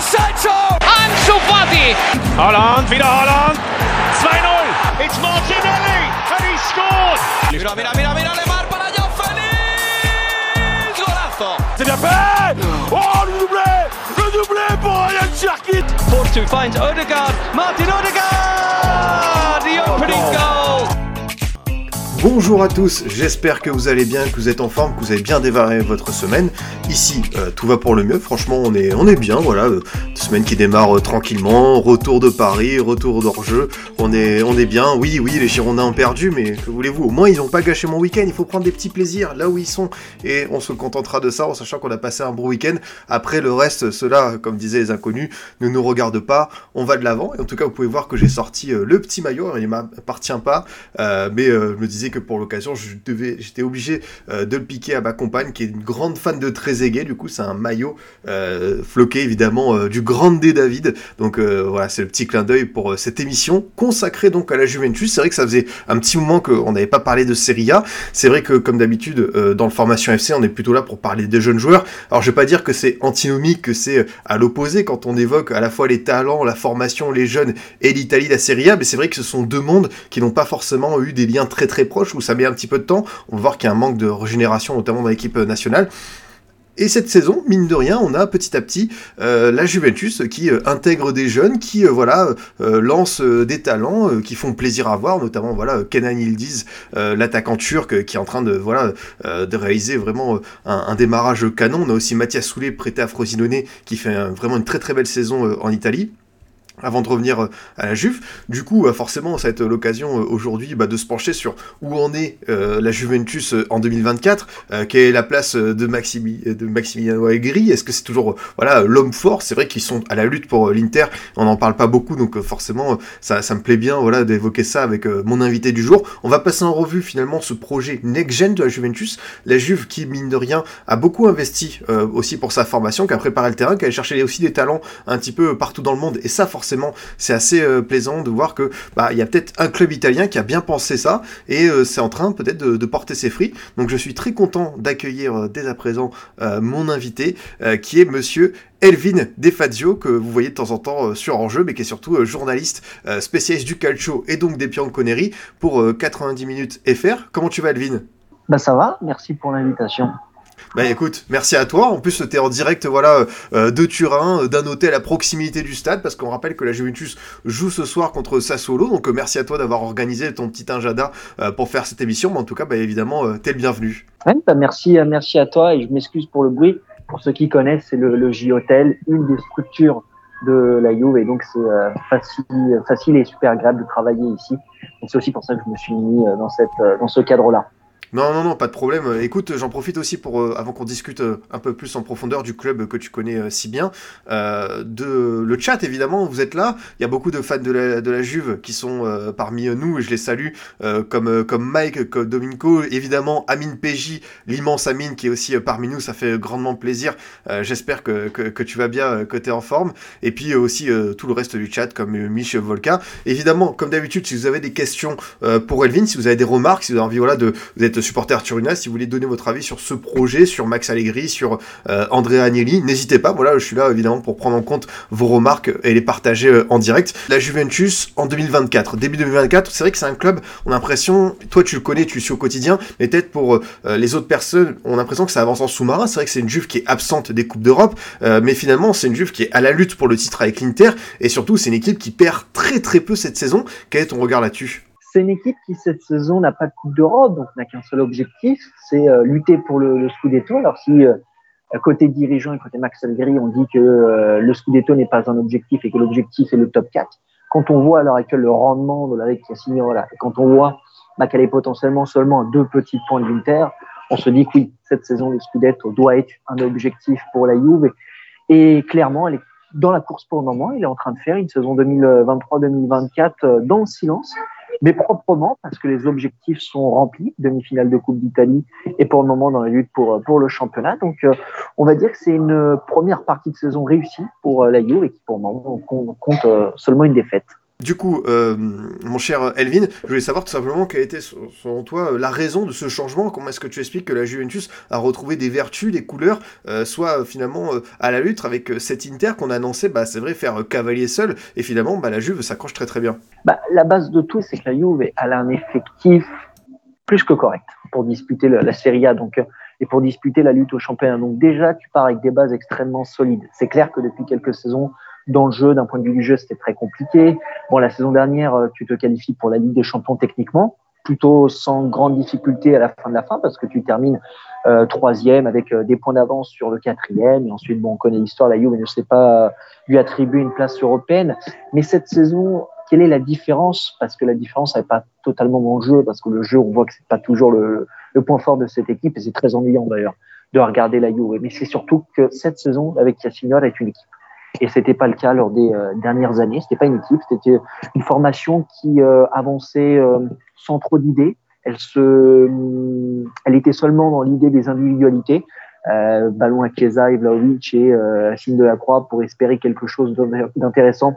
Sancho! Ansu Fati! Holland, wieder Holland! 2-0! It's Martinelli! And he scored! Mira, mira, mira, mira, Lemar para Joao Félix! Golazo! C'est bien fait! Oh, le doublé! Le doublé pour Ryan Cherkit! Force to finds Odegaard. Martin Odegaard! The opening oh. goal! Bonjour à tous, j'espère que vous allez bien, que vous êtes en forme, que vous avez bien démarré votre semaine. Ici, euh, tout va pour le mieux, franchement on est, bien, voilà, euh, semaine qui démarre euh, tranquillement, retour de Paris, retour d'hors-jeu, on est, on est bien, oui, oui, les Girondins ont perdu, mais que voulez-vous, au moins ils n'ont pas gâché mon week-end, il faut prendre des petits plaisirs là où ils sont, et on se contentera de ça en sachant qu'on a passé un bon week-end. Après le reste, cela, comme disaient les inconnus, ne nous regarde pas, on va de l'avant, et en tout cas vous pouvez voir que j'ai sorti euh, le petit maillot, il m'appartient pas, euh, mais je me disais que pour l'occasion, j'étais obligé de le piquer à ma compagne, qui est une grande fan de Trezeguet. Du coup, c'est un maillot floqué évidemment du Grande David. Donc euh, voilà, c'est le petit clin d'œil pour euh, cette émission consacrée donc à la Juventus. C'est vrai que ça faisait un petit moment qu'on n'avait pas parlé de Serie A. C'est vrai que comme d'habitude, euh, dans le formation FC, on est plutôt là pour parler des jeunes joueurs. Alors je vais pas dire que c'est antinomique, que c'est à l'opposé quand on évoque à la fois les talents, la formation, les jeunes et l'Italie, la Serie A. Mais c'est vrai que ce sont deux mondes qui n'ont pas forcément eu des liens très très proches où ça met un petit peu de temps. On va voir qu'il y a un manque de régénération, notamment dans l'équipe nationale. Et cette saison, mine de rien, on a petit à petit euh, la Juventus qui euh, intègre des jeunes, qui euh, voilà euh, lance des talents qui font plaisir à voir, notamment voilà Kenan Yildiz, l'attaquant turc qui est en train de voilà de réaliser vraiment un, démarrage canon. On a aussi Mathias Soulé prêté à Frosinone qui fait vraiment une très très belle saison en Italie avant de revenir euh, à la Juve. Du coup, euh, forcément, ça va être l'occasion euh, aujourd'hui bah, de se pencher sur où en est la Juventus en 2024, euh, quelle est la place de, Maximi, de Maximiliano Allegri, est-ce que c'est toujours voilà l'homme fort? C'est vrai qu'ils sont à la lutte pour l'Inter, on n'en parle pas beaucoup, donc forcément, ça, ça me plaît bien voilà d'évoquer ça avec mon invité du jour. On va passer en revue finalement ce projet next-gen de la Juventus, la Juve qui, mine de rien, a beaucoup investi aussi pour sa formation, qui a préparé le terrain, qui a cherché aussi des talents un petit peu partout dans le monde, et ça forcément c'est assez euh, plaisant de voir que bah il y a peut-être un club italien qui a bien pensé ça et euh, c'est en train peut-être de, porter ses fruits. Donc je suis très content d'accueillir euh, dès à présent mon invité qui est monsieur Elvin Defazio, que vous voyez de temps en temps sur Enjeu, mais qui est surtout journaliste spécialiste du calcio et donc des Bianconeri pour euh, 90 minutes FR. Comment tu vas Elvin? Bah ça va, merci pour l'invitation. Bah écoute, merci à toi. En plus, t'es en direct voilà euh, de Turin, euh, d'un hôtel à proximité du stade, parce qu'on rappelle que la Juventus joue ce soir contre Sassuolo. Donc euh, merci à toi d'avoir organisé ton petit agenda euh, pour faire cette émission. Mais en tout cas, bah évidemment, euh, t'es le bienvenu. Ouais, bah merci, merci à toi et je m'excuse pour le bruit. Pour ceux qui connaissent, c'est le, le J-Hotel, une des structures de la Juve et donc c'est euh, facile, facile et super agréable de travailler ici. C'est aussi pour ça que je me suis mis dans cette, dans ce cadre-là. Non, non, non, pas de problème. Écoute, j'en profite aussi pour, euh, avant qu'on discute euh, un peu plus en profondeur du club que tu connais euh, si bien, euh, de le chat, évidemment, vous êtes là. Il y a beaucoup de fans de la, de la Juve qui sont euh, parmi nous et je les salue, comme, comme Mike, comme Dominico, évidemment, Amine PJ, l'immense Amine qui est aussi parmi nous, ça fait grandement plaisir. J'espère que, que, que tu vas bien, que tu es en forme. Et puis aussi tout le reste du chat, comme Mich Volka. Évidemment, comme d'habitude, si vous avez des questions pour Elvin, si vous avez des remarques, si vous avez envie voilà, de, vous êtes supporter Turina, si vous voulez donner votre avis sur ce projet, sur Max Allegri, sur euh, Andrea Agnelli, n'hésitez pas. Voilà, je suis là évidemment pour prendre en compte vos remarques et les partager euh, en direct. La Juventus en 2024, début 2024, c'est vrai que c'est un club, on a l'impression, toi tu le connais, tu le suis au quotidien, mais peut-être pour euh, les autres personnes, on a l'impression que ça avance en sous-marin. C'est vrai que c'est une Juve qui est absente des Coupes d'Europe, euh, mais finalement c'est une Juve qui est à la lutte pour le titre avec l'Inter, et surtout c'est une équipe qui perd très très peu cette saison. Quel est ton regard là-dessus? C'est une équipe qui cette saison n'a pas de Coupe d'Europe, donc n'a qu'un seul objectif, c'est euh, lutter pour le, le Scudetto. Alors si euh, côté dirigeant et côté Max Allegri, on dit que euh, le Scudetto n'est pas un objectif et que l'objectif est le top 4, quand on voit à l'heure actuelle le rendement de la Vecchia Signola, et quand on voit bah, qu'elle est potentiellement seulement à deux petits points de l'Inter, on se dit que oui, cette saison, le Scudetto doit être un objectif pour la Juve. Et, et clairement, elle est dans la course pour le moment. Il est en train de faire une saison 2023-2024 euh, dans le silence, mais proprement parce que les objectifs sont remplis. Demi-finale de Coupe d'Italie et pour le moment dans la lutte pour, pour le championnat. Donc, euh, on va dire que c'est une première partie de saison réussie pour euh, la Juve et qui pour le moment compte, euh, seulement une défaite. Du coup, euh, mon cher Elvin, je voulais savoir tout simplement quelle était selon toi la raison de ce changement. Comment est-ce que tu expliques que la Juventus a retrouvé des vertus, des couleurs, soit finalement à la lutte avec cet Inter qu'on a annoncé, bah, c'est vrai, faire cavalier seul, et finalement bah, la Juve s'accroche très très bien. Bah, la base de tout, c'est que la Juve a un effectif plus que correct pour disputer la, Serie A donc, et pour disputer la lutte au championnat. Donc déjà, tu pars avec des bases extrêmement solides. C'est clair que depuis quelques saisons, dans le jeu, d'un point de vue du jeu, c'était très compliqué. Bon, la saison dernière, euh, tu te qualifies pour la Ligue des Champions techniquement, plutôt sans grande difficulté à la fin de la fin, parce que tu termines euh, troisième avec euh, des points d'avance sur le quatrième. Et ensuite, bon, on connaît l'histoire, la Juve ne sait pas lui attribuer une place européenne. Mais cette saison, quelle est la différence? Parce que la différence n'est pas totalement dans le jeu, parce que le jeu, on voit que c'est pas toujours le, le, point fort de cette équipe, et c'est très ennuyant d'ailleurs de regarder la Juve. Mais c'est surtout que cette saison, avec Yacinor, est une équipe. Et c'était pas le cas lors des euh, dernières années. C'était pas une équipe, c'était une formation qui euh, avançait euh, sans trop d'idées. Elle se, elle était seulement dans l'idée des individualités. ballon à Chiesa, Vlaovic et signe de la croix pour espérer quelque chose d'intéressant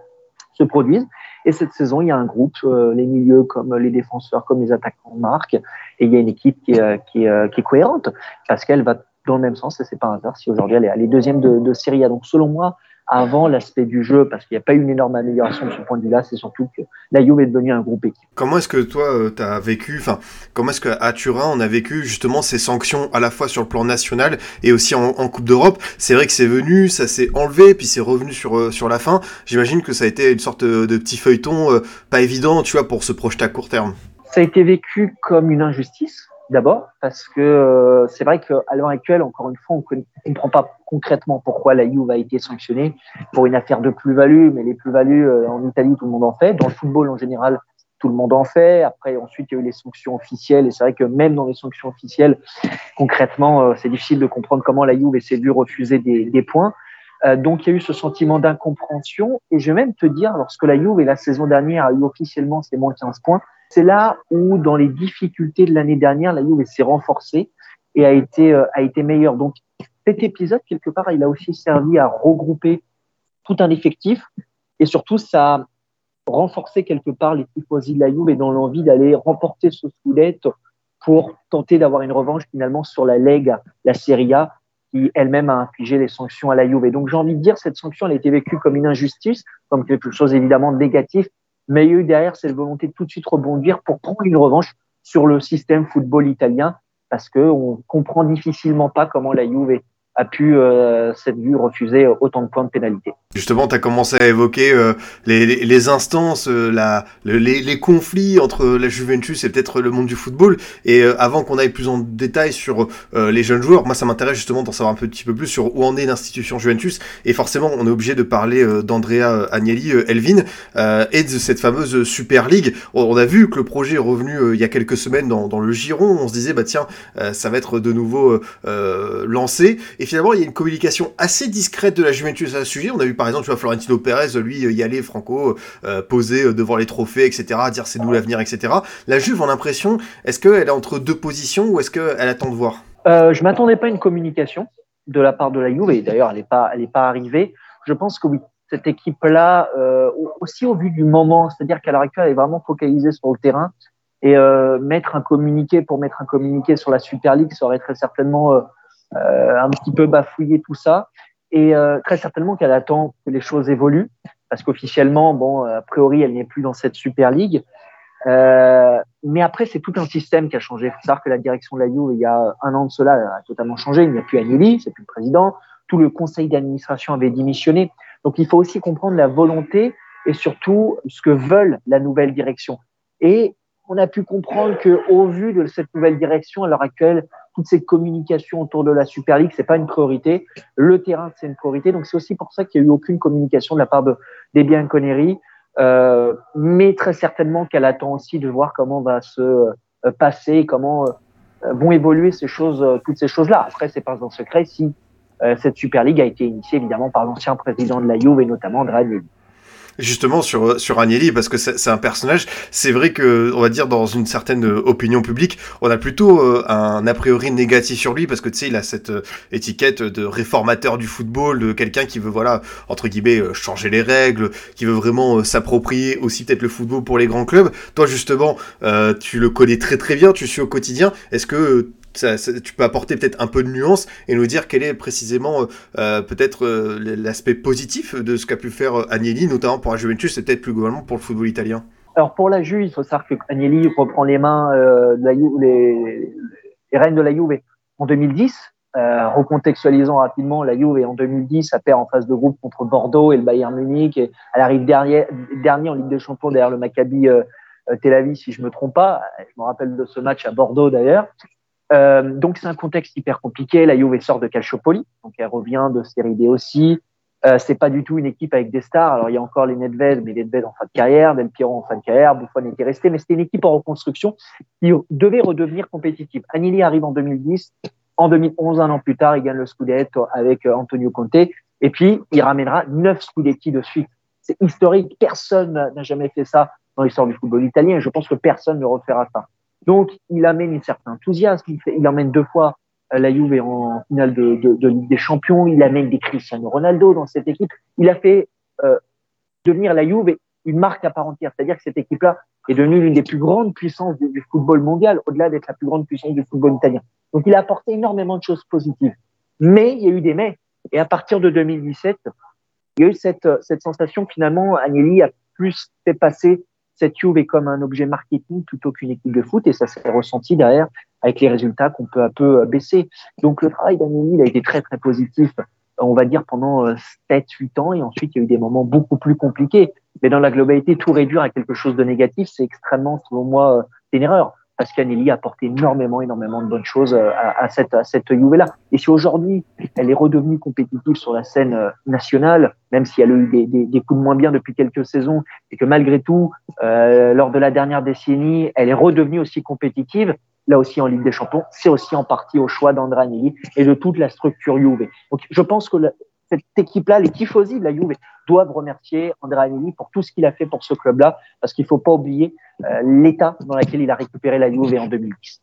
se produisent. Et cette saison, il y a un groupe, euh, les milieux comme les défenseurs, comme les attaquants marquent, et il y a une équipe qui est, euh, qui est, euh, qui est cohérente parce qu'elle va dans le même sens, et c'est pas un hasard si aujourd'hui elle est, deuxième de, de Serie A. Donc selon moi, avant l'aspect du jeu, parce qu'il n'y a pas eu une énorme amélioration de ce point de vue-là, c'est surtout que la Juve est devenue un groupe équipe. Comment est-ce que toi, euh, tu as vécu, enfin, comment est-ce qu'à Turin, on a vécu justement ces sanctions à la fois sur le plan national et aussi en, Coupe d'Europe? C'est vrai que c'est venu, ça s'est enlevé, puis c'est revenu sur, euh, sur la fin. J'imagine que ça a été une sorte de petit feuilleton euh, pas évident, tu vois, pour se projeter à court terme. Ça a été vécu comme une injustice, d'abord, parce que euh, c'est vrai qu'à l'heure actuelle, encore une fois, on ne comprend pas concrètement pourquoi la Juve a été sanctionnée pour une affaire de plus-value, mais les plus-values euh, en Italie, tout le monde en fait. Dans le football en général, tout le monde en fait. Après, ensuite, il y a eu les sanctions officielles, et c'est vrai que même dans les sanctions officielles, concrètement, euh, c'est difficile de comprendre comment la Juve essaie de refuser des, des points. donc, il y a eu ce sentiment d'incompréhension, et je vais même te dire, lorsque la Juve, et la saison dernière, a eu officiellement ses moins 15 points, c'est là où, dans les difficultés de l'année dernière, la Juve s'est renforcée et a été, euh, a été meilleure. Donc, cet épisode, quelque part, il a aussi servi à regrouper tout un effectif et surtout, ça a renforcé quelque part les tifosi de la Juve et dans l'envie d'aller remporter ce scudetto pour tenter d'avoir une revanche finalement sur la Lega, la Serie A, qui elle-même a infligé les sanctions à la Juve. Et donc, j'ai envie de dire, cette sanction, elle a été vécue comme une injustice, comme quelque chose évidemment de négatif, mais il y a eu derrière cette volonté de tout de suite rebondir pour prendre une revanche sur le système football italien parce qu'on comprend difficilement pas comment la Juve a pu euh, cette vue refuser autant de points de pénalité. Justement, tu as commencé à évoquer euh, les, les, instances, euh, la, les, les, conflits entre la Juventus et peut-être le monde du football. Et euh, avant qu'on aille plus en détail sur les jeunes joueurs, moi ça m'intéresse justement d'en savoir un petit peu plus sur où en est l'institution Juventus. Et forcément, on est obligé de parler d'Andrea Agnelli, Elvin, et de cette fameuse Super League. On, a vu que le projet est revenu il y a quelques semaines dans, dans, le Giron. On se disait, bah tiens, ça va être de nouveau lancé. Finalement, il y a une communication assez discrète de la Juventus à ce sujet. On a vu par exemple, tu vois, Florentino Pérez, lui, y aller franco, euh, poser euh, devant les trophées, etc., dire c'est nous l'avenir, etc. La Juve, en l'impression, est-ce qu'elle est entre deux positions ou est-ce qu'elle attend de voir? Euh, Je m'attendais pas à une communication de la part de la Juve, et d'ailleurs, elle n'est pas, elle pas arrivée. Je pense que oui, cette équipe-là, euh, aussi au vu du moment, c'est-à-dire qu'à l'heure actuelle, elle est vraiment focalisée sur le terrain, et mettre un communiqué pour mettre un communiqué sur la Super League, ça aurait très certainement un petit peu bafouillé tout ça et euh, très certainement qu'elle attend que les choses évoluent, parce qu'officiellement, bon, a priori, elle n'est plus dans cette Super League. Euh, mais après, c'est tout un système qui a changé. Il faut savoir que la direction de la Juve, il y a un an de cela, a totalement changé. Il n'y a plus Agnelli, c'est plus le président. Tout le conseil d'administration avait démissionné. Donc, il faut aussi comprendre la volonté et surtout ce que veulent la nouvelle direction. Et on a pu comprendre que, au vu de cette nouvelle direction, à l'heure actuelle, toutes ces communications autour de la Super League, c'est pas une priorité. Le terrain, c'est une priorité. Donc, c'est aussi pour ça qu'il n'y a eu aucune communication de la part de, des Bianconeri. Euh, mais très certainement qu'elle attend aussi de voir comment va se euh, passer, comment euh, vont évoluer ces choses, euh, toutes ces choses-là. Après, c'est pas un secret si cette Super League a été initiée évidemment par l'ancien président de la Juve et notamment Draghi. Justement sur sur Agnelli parce que c'est un personnage, c'est vrai que on va dire dans une certaine opinion publique, on a plutôt euh, un a priori négatif sur lui parce que tu sais il a cette euh, étiquette de réformateur du football, de quelqu'un qui veut voilà entre guillemets euh, changer les règles, qui veut vraiment s'approprier aussi peut-être le football pour les grands clubs. Toi justement, tu le connais très très bien, tu suis au quotidien. Est-ce que tu peux apporter peut-être un peu de nuance et nous dire quel est précisément euh, peut-être euh, l'aspect positif de ce qu'a pu faire euh, Agnelli, notamment pour la Juventus et peut-être plus globalement pour le football italien. Alors pour la Juve, il faut savoir que Agnelli reprend les mains de la Juve, les, les de la Juve en 2010. recontextualisant rapidement, la Juve en 2010 a perd en phase de groupe contre Bordeaux et le Bayern Munich. Elle arrive dernier en Ligue des Champions derrière le Maccabi Tel Aviv, si je me trompe pas. Je me rappelle de ce match à Bordeaux d'ailleurs. Euh, donc c'est un contexte hyper compliqué. La Juve sort de Calciopoli, donc elle revient de Série D aussi. Euh, c'est pas du tout une équipe avec des stars. Alors il y a encore les Nedved, mais Nedved en fin de carrière, Del Piero en fin de carrière, Buffon était resté, mais c'était une équipe en reconstruction qui devait redevenir compétitive. Anili arrive en 2010, en 2011, un an plus tard, il gagne le Scudetto avec euh, Antonio Conte, et puis il ramènera neuf Scudetti de suite. C'est historique, personne n'a jamais fait ça dans l'histoire du football italien. Et je pense que personne ne refera ça. Donc, il amène un certain enthousiasme. Il, fait, il emmène deux fois euh, la Juve en finale de, de, de, Ligue des Champions. Il amène des Cristiano Ronaldo dans cette équipe. Il a fait euh, devenir la Juve une marque à part entière. C'est-à-dire que cette équipe-là est devenue l'une des plus grandes puissances du, du football mondial, au-delà d'être la plus grande puissance du football italien. Donc, il a apporté énormément de choses positives. Mais il y a eu des mais. Et à partir de 2017, il y a eu cette, cette sensation finalement, Agnelli a plus fait passer cette Juve est comme un objet marketing plutôt qu'une équipe de foot et ça s'est ressenti derrière avec les résultats qu'on peut un peu euh, baisser. Donc le travail d'Agnelli a été très très positif, on va dire pendant 7-8 euh, ans et ensuite il y a eu des moments beaucoup plus compliqués. Mais dans la globalité, tout réduire à quelque chose de négatif, c'est extrêmement, selon moi, euh, une erreur parce qu'Anneli a apporté énormément, énormément de bonnes choses euh, à, cette, à cette Juve-là. Et si aujourd'hui, elle est redevenue compétitive sur la scène euh, nationale, même si elle a eu des, des, des, coups de moins bien depuis quelques saisons, et que malgré tout, euh, lors de la dernière décennie, elle est redevenue aussi compétitive, là aussi en Ligue des Champions, c'est aussi en partie au choix d'André Agnelli et de toute la structure Juve. Donc je pense que cette équipe-là, les tifosi de la Juve, doivent remercier André Agnelli pour tout ce qu'il a fait pour ce club-là, parce qu'il ne faut pas oublier euh, l'état dans lequel il a récupéré la Juve en 2010.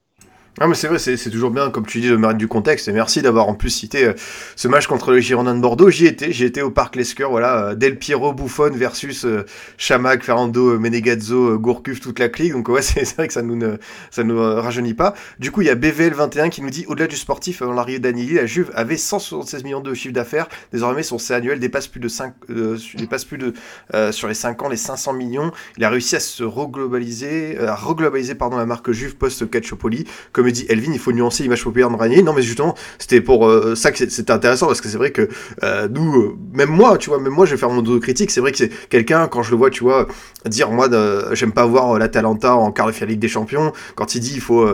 Ah mais c'est vrai, c'est toujours bien, comme tu dis, de mettre du contexte. Et merci d'avoir en plus cité euh, ce match contre le Girondin de Bordeaux. J'y étais, j'y étais au Parc Lescure, voilà, euh, Del Piero Buffon versus euh, Chamac, Ferrando, Menegazzo, Gourcuff, toute la clique. Donc ouais, c'est vrai que ça nous ne, ça nous rajeunit pas. Du coup, il y a BVL21 qui nous dit, au-delà du sportif, avant l'arrivée d'Anili, la Juve avait 176 millions de chiffre d'affaires. Désormais, son C annuel dépasse plus de 5, dépasse plus de, sur les 5 ans, les 500 millions. Il a réussi à se reglobaliser, à reglobaliser, pardon, la marque Juve post-Calciopoli comme dit Elvin, il faut nuancer l'image populaire de Ranieri. Non, mais justement, c'était pour euh, ça que c'était intéressant parce que c'est vrai que euh, nous, euh, même moi, tu vois, même moi, je vais faire mon critique. C'est vrai que c'est quelqu'un quand je le vois, tu vois, dire moi, j'aime pas voir la Talenta en quart de finale Ligue des Champions. Quand il dit il faut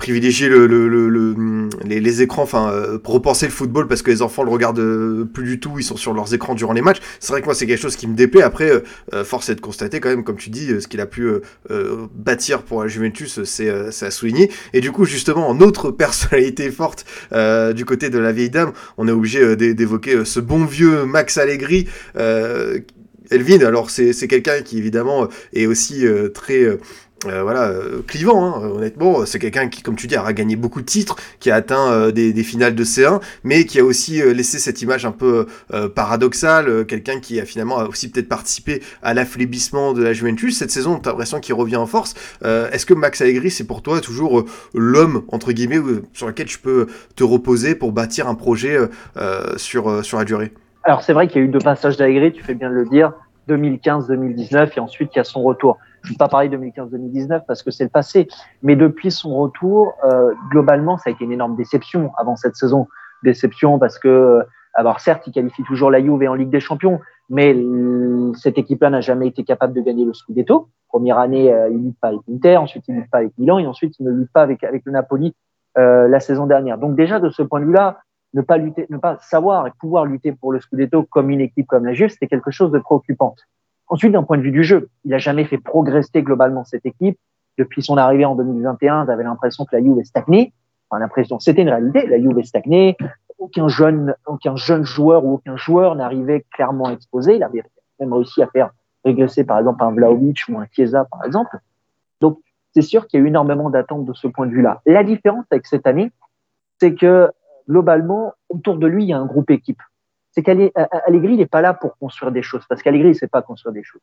privilégier le, le, le, les, écrans, enfin euh, repenser le football parce que les enfants le regardent euh, plus du tout, ils sont sur leurs écrans durant les matchs. C'est vrai que moi c'est quelque chose qui me déplaît. Après, euh, force est de constater quand même, comme tu dis, ce qu'il a pu bâtir pour la Juventus, c'est à souligner. Et du coup, justement, en autre personnalité forte du côté de la vieille dame, on est obligé d'évoquer ce bon vieux Max Allegri. Elvin, alors c'est quelqu'un qui évidemment est aussi très euh, voilà, euh, clivant, hein, honnêtement. C'est quelqu'un qui, comme tu dis, a gagné beaucoup de titres, qui a atteint euh, des, finales de C1, mais qui a aussi laissé cette image un peu paradoxale. quelqu'un qui a finalement aussi peut-être participé à l'affaiblissement de la Juventus. Cette saison, tu as l'impression qu'il revient en force. Est-ce que Max Allegri, c'est pour toi toujours l'homme, entre guillemets, sur lequel tu peux te reposer pour bâtir un projet sur, sur la durée? Alors, c'est vrai qu'il y a eu deux passages d'Allegri, tu fais bien de le dire, 2015-2019, et ensuite il y a son retour. Je ne vais pas parler 2015-2019 parce que c'est le passé, mais depuis son retour, euh, globalement, ça a été une énorme déception avant cette saison. Déception parce que, euh, alors certes, il qualifie toujours la Juve en Ligue des Champions, mais cette équipe-là n'a jamais été capable de gagner le Scudetto. Première année, euh, il ne lutte pas avec Inter, ensuite il ne lutte pas avec Milan, et ensuite il ne lutte pas avec, le Napoli la saison dernière. Donc déjà, de ce point de vue-là, ne pas lutter, ne pas savoir et pouvoir lutter pour le Scudetto comme une équipe comme la Juve, c'était quelque chose de préoccupant. Ensuite, d'un point de vue du jeu, il n'a jamais fait progresser globalement cette équipe. Depuis son arrivée en 2021, j'avais l'impression que la Juve est stagnée. Enfin, l'impression, c'était une réalité. La Juve est stagnée. Aucun jeune, aucun jeune joueur ou aucun joueur n'arrivait clairement exposé. Il avait même réussi à faire régresser par exemple un Vlaovic ou un Chiesa par exemple. Donc c'est sûr qu'il y a eu énormément d'attentes de ce point de vue-là. La différence avec cette année, c'est que globalement, autour de lui, il y a un groupe équipe. C'est qu'Allegri, il n'est pas là pour construire des choses, parce qu'Allegri, il ne sait pas construire des choses.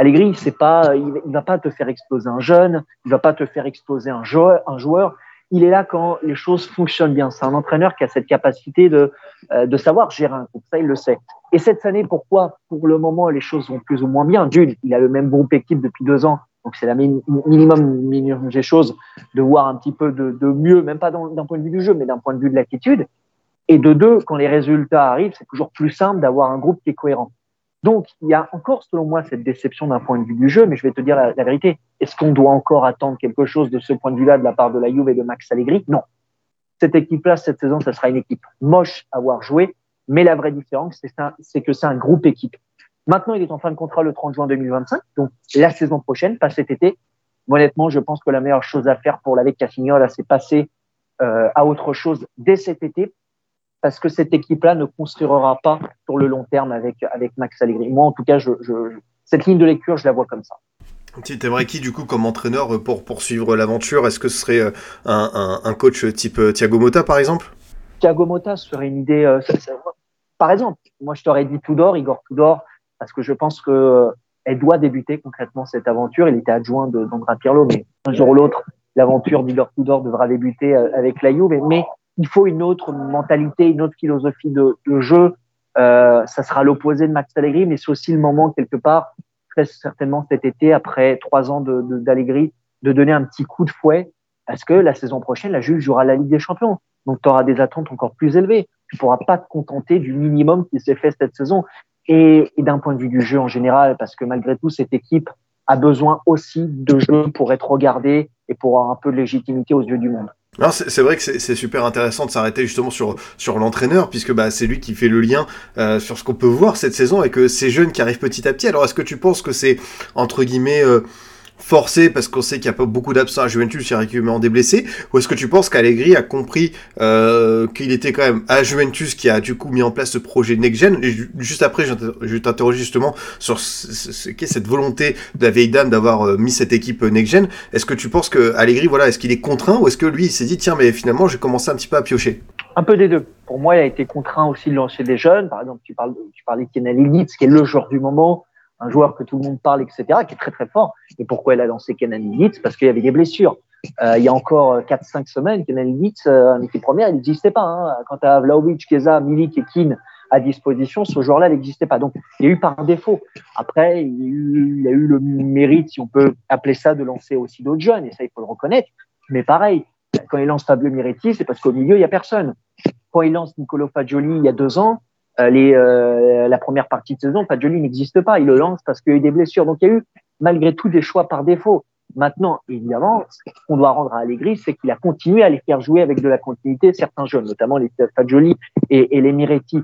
Allegri, ne pas, il, va pas te faire exploser un jeune, il va pas te faire exploser un joueur. Il est là quand les choses fonctionnent bien. C'est un entraîneur qui a cette capacité de, euh, de savoir gérer un groupe. Ça, il le sait. Et cette année, pourquoi Pour le moment, les choses vont plus ou moins bien? D'une, il a le même groupe équipe depuis deux ans. Donc, c'est la minimum, minimum des choses de voir un petit peu de, de mieux, même pas d'un point de vue du jeu, mais d'un point de vue de l'attitude. Et de deux, quand les résultats arrivent, c'est toujours plus simple d'avoir un groupe qui est cohérent. Donc, il y a encore, selon moi, cette déception d'un point de vue du jeu, mais je vais te dire la, vérité. Est-ce qu'on doit encore attendre quelque chose de ce point de vue-là de la part de la Juve et de Max Allegri? Non. Cette équipe-là, cette saison, ça sera une équipe moche à avoir joué, mais la vraie différence, c'est que c'est un groupe équipe. Maintenant, il est en fin de contrat le 30 juin 2025, donc la saison prochaine, pas cet été. Honnêtement, je pense que la meilleure chose à faire pour l'avec Cassignol, c'est passer euh, à autre chose dès cet été parce que cette équipe-là ne construira pas sur le long terme avec, avec Max Allegri. Moi, en tout cas, je, je, cette ligne de lecture, je la vois comme ça. Tu aimerais qui, du coup, comme entraîneur pour poursuivre l'aventure? Est-ce que ce serait euh, un, un, coach type euh, Thiago Motta, par exemple? Thiago Motta serait une idée. Euh, par exemple, moi, je t'aurais dit Tudor, Igor Tudor, parce que je pense que elle doit débuter concrètement cette aventure. Il était adjoint d'Andra Pirlo, mais un jour ou l'autre, l'aventure d'Igor Tudor devra débuter avec la Juve. Mais il faut une autre mentalité, une autre philosophie de, jeu. Euh, ça sera l'opposé de Max Allegri, mais c'est aussi le moment quelque part, très certainement cet été, après trois ans d'Allegri, de, donner un petit coup de fouet, parce que la saison prochaine, la Juve jouera la Ligue des Champions. Donc, tu auras des attentes encore plus élevées. Tu pourras pas te contenter du minimum qui s'est fait cette saison. Et, et d'un point de vue du jeu en général, parce que malgré tout, cette équipe a besoin aussi de jeu pour être regardée et pour avoir un peu de légitimité aux yeux du monde. C'est vrai que c'est super intéressant de s'arrêter justement sur, sur l'entraîneur, puisque bah, c'est lui qui fait le lien euh, sur ce qu'on peut voir cette saison avec ces jeunes qui arrivent petit à petit. Alors est-ce que tu penses que c'est, entre guillemets, euh, forcé parce qu'on sait qu'il n'y a pas beaucoup d'absents à Juventus, il y a régulièrement des blessés Ou est-ce que tu penses qu'Allegri a compris euh, qu'il était quand même à Juventus qui a du coup mis en place ce projet next-gen Et juste après, je vais t'interroger justement sur ce qu'est cette volonté de la vieille dame d'avoir euh, mis cette équipe next-gen. Est-ce que tu penses que Allegri, voilà, est-ce qu'il est contraint ou est-ce que lui, il s'est dit, tiens, mais finalement, j'ai commencé un petit peu à piocher? Un peu des deux. Pour moi, il a été contraint aussi de lancer des jeunes. Par exemple, tu parles, tu parlais de Kenan qui est le joueur du moment un joueur que tout le monde parle, etc., qui est très très fort. Et pourquoi elle a lancé Kenan Litz Parce qu'il y avait des blessures. Euh, il y a encore 4-5 semaines, Kenan Litz, euh, en équipe première, il n'existait pas. Hein. Quand tu Vlaovic, Keza, Milik et Keane à disposition, ce joueur-là n'existait pas. Donc, il y a eu par défaut. Après, il y, a eu, a eu le mérite, si on peut appeler ça, de lancer aussi d'autres jeunes, et ça, il faut le reconnaître. Mais pareil, quand il lance Fabio Miretti, c'est parce qu'au milieu, il n'y a personne. Quand il lance Nicolo Fagioli il y a deux ans, euh, les, euh, la première partie de saison, Fagioli n'existe pas. Il le lance parce qu'il y a eu des blessures. Donc il y a eu malgré tout des choix par défaut. Maintenant, évidemment, ce qu'on doit rendre à Allegri, c'est qu'il a continué à les faire jouer avec de la continuité certains jeunes, notamment les Fagioli et, les Miretti.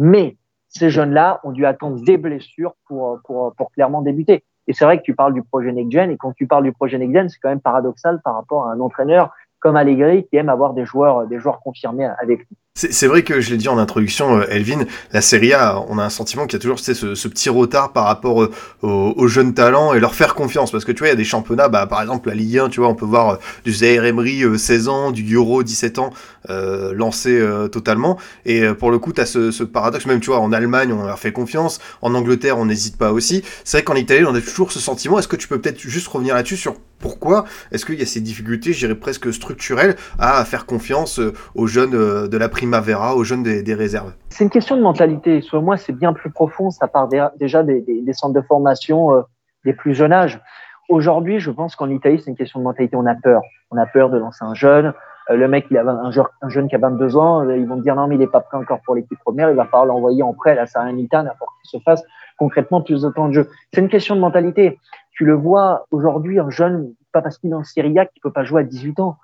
Mais ces jeunes-là ont dû attendre des blessures pour clairement débuter. Et c'est vrai que tu parles du projet Next Gen, et quand tu parles du projet Next Gen, c'est quand même paradoxal par rapport à un entraîneur comme Allegri qui aime avoir des joueurs, des joueurs confirmés avec lui. C'est vrai que je l'ai dit en introduction, euh, Elvin, la Serie A, on a un sentiment qu'il y a toujours ce, ce, petit retard par rapport euh, aux, jeunes talents et leur faire confiance. Parce que tu vois, il y a des championnats, bah, par exemple la Ligue 1, tu vois, on peut voir euh, du Zaire Emery 16 ans, du Euro 17 ans euh, lancé totalement. Et pour le coup, tu as ce, ce, paradoxe, même tu vois, en Allemagne, on leur fait confiance, en Angleterre, on n'hésite pas aussi. C'est vrai qu'en Italie, on a toujours ce sentiment. Est-ce que tu peux peut-être juste revenir là-dessus sur pourquoi est-ce qu'il y a ces difficultés, je dirais presque structurelles, à faire confiance aux jeunes de la Aux jeunes des, réserves C'est une question de mentalité. Selon moi, c'est bien plus profond. Ça part déjà des, centres de formation euh, des plus jeunes âges. Aujourd'hui, je pense qu'en Italie, c'est une question de mentalité. On a peur. On a peur de lancer un jeune. Euh, le mec, il a un, un, jeune qui a 22 ans. Euh, ils vont dire non, mais il n'est pas prêt encore pour l'équipe première. Il va falloir l'envoyer en prêt à la Salernitana pour qu'il se fasse concrètement plus de temps de jeu. C'est une question de mentalité. Tu le vois aujourd'hui, un jeune, pas parce qu'il est en Serie A qu'il peut pas jouer à 18 ans.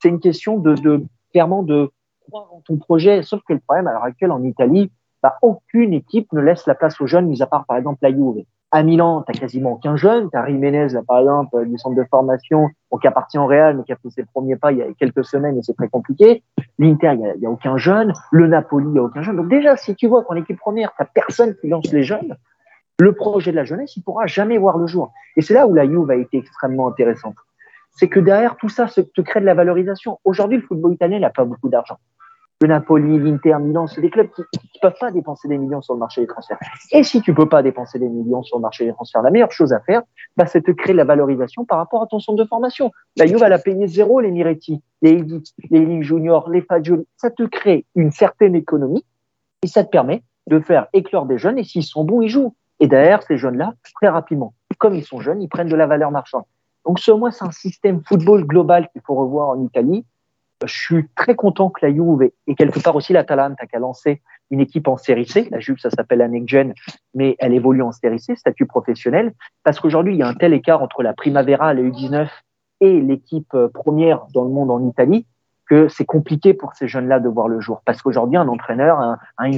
C'est une question de clairement de croire ton projet. Sauf que le problème à l'heure actuelle en Italie, bah, aucune équipe ne laisse la place aux jeunes, mis à part par exemple la Juve. À Milan, tu quasiment aucun jeune. Tu as Jiménez, par exemple, du centre de formation, qui appartient au Real, mais qui a fait ses premiers pas il y a quelques semaines et c'est très compliqué. L'Inter, il n'y a, a, aucun jeune. Le Napoli, il n'y a aucun jeune. Donc déjà, si tu vois qu'en équipe première, tu personne qui lance les jeunes, le projet de la jeunesse, il pourra jamais voir le jour. Et c'est là où la Juve a été extrêmement intéressante. C'est que derrière tout ça, se crée de la valorisation. Aujourd'hui, le football italien n'a pas beaucoup d'argent le Napoli, l'Inter, Milan, c'est des clubs qui ne peuvent pas dépenser des millions sur le marché des transferts. Et si tu peux pas dépenser des millions sur le marché des transferts, la meilleure chose à faire, bah, c'est de créer la valorisation par rapport à ton centre de formation. La Juve, elle a payé zéro les Miretti, les Edith, les Lille Junior, les Fagioli. Ça te crée une certaine économie et ça te permet de faire éclore des jeunes et s'ils sont bons, ils jouent. Et derrière, ces jeunes-là, très rapidement, comme ils sont jeunes, ils prennent de la valeur marchande. Donc, ce moi, c'est un système football global qu'il faut revoir en Italie je suis très content que la Juve et quelque part aussi la Talenta qui a lancé une équipe en série C. La Juve, ça s'appelle la Next Gen, mais elle évolue en série C, statut professionnel, parce qu'aujourd'hui, il y a un tel écart entre la Primavera, la U19 et l'équipe euh, première dans le monde en Italie que c'est compliqué pour ces jeunes-là de voir le jour. Parce qu'aujourd'hui, un entraîneur, un, un,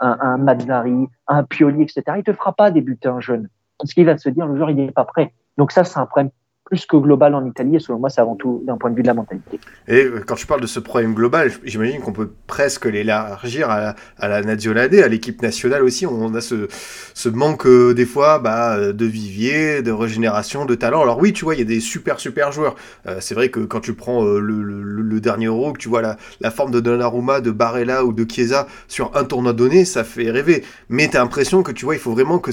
un Mazzari, un Pioli, etc., il te fera pas débuter un jeune. Parce qu'il va se dire, le jour, il n'est pas prêt. Donc ça, c'est un problème plus que global en Italie, et selon moi, c'est avant tout d'un point de vue de la mentalité. Et euh, quand tu parles de ce problème global, j'imagine qu'on peut presque l'élargir à, la, Nazionale, à l'équipe nationale aussi. On a ce, manque euh, des fois bah, de vivier, de régénération, de talent. Alors oui, tu vois, il y a des super super joueurs. Euh, c'est vrai que quand tu prends le, dernier Euro, que tu vois la, forme de Donnarumma, de Barella ou de Chiesa sur un tournoi donné, ça fait rêver. Mais tu as l'impression que tu vois, il faut vraiment que